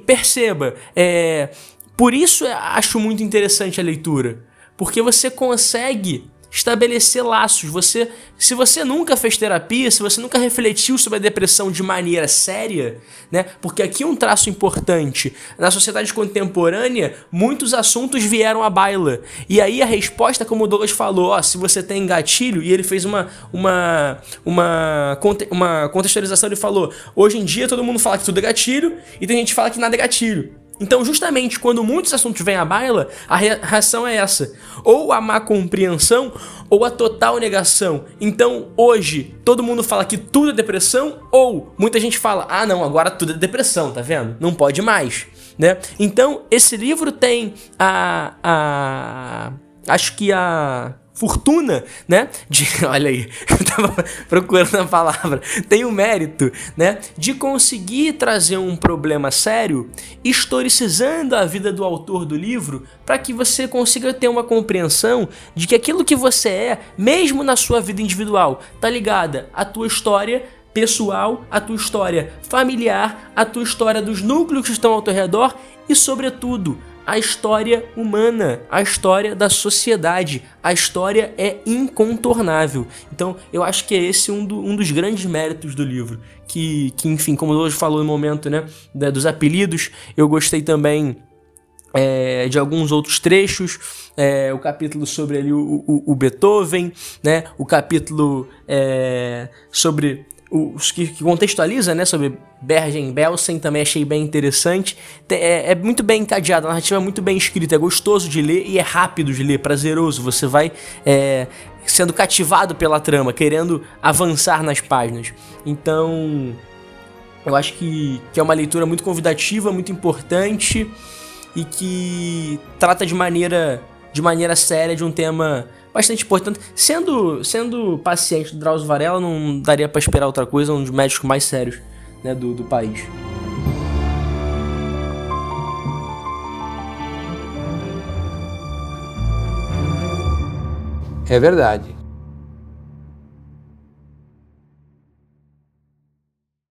perceba, é, por isso acho muito interessante a leitura, porque você consegue estabelecer laços. Você, se você nunca fez terapia, se você nunca refletiu sobre a depressão de maneira séria, né? Porque aqui um traço importante, na sociedade contemporânea, muitos assuntos vieram à baila. E aí a resposta, como o Douglas falou, ó, se você tem gatilho, e ele fez uma uma uma uma contextualização, ele falou: "Hoje em dia todo mundo fala que tudo é gatilho e tem gente que fala que nada é gatilho". Então, justamente quando muitos assuntos vêm à baila, a reação é essa: ou a má compreensão ou a total negação. Então, hoje, todo mundo fala que tudo é depressão, ou muita gente fala: ah, não, agora tudo é depressão, tá vendo? Não pode mais. Né? Então, esse livro tem a. a acho que a fortuna, né? De, olha aí, eu tava procurando a palavra. Tem o mérito, né? De conseguir trazer um problema sério, historicizando a vida do autor do livro, para que você consiga ter uma compreensão de que aquilo que você é, mesmo na sua vida individual, tá ligada à tua história pessoal, à tua história familiar, à tua história dos núcleos que estão ao teu redor e, sobretudo, a história humana, a história da sociedade. A história é incontornável. Então, eu acho que é esse um, do, um dos grandes méritos do livro. Que, que enfim, como hoje falou no momento né, dos apelidos, eu gostei também é, de alguns outros trechos, é, o capítulo sobre ali o, o, o Beethoven, né, o capítulo é, sobre os que, que contextualiza, né, sobre Bergen Belsen, também achei bem interessante. É, é, muito bem encadeado, a narrativa é muito bem escrita, é gostoso de ler e é rápido de ler, prazeroso. Você vai é, sendo cativado pela trama, querendo avançar nas páginas. Então, eu acho que, que é uma leitura muito convidativa, muito importante e que trata de maneira, de maneira séria de um tema bastante importante. Sendo, sendo paciente do Drauzio Varela, não daria para esperar outra coisa, um dos médicos mais sérios né, do, do país. É verdade.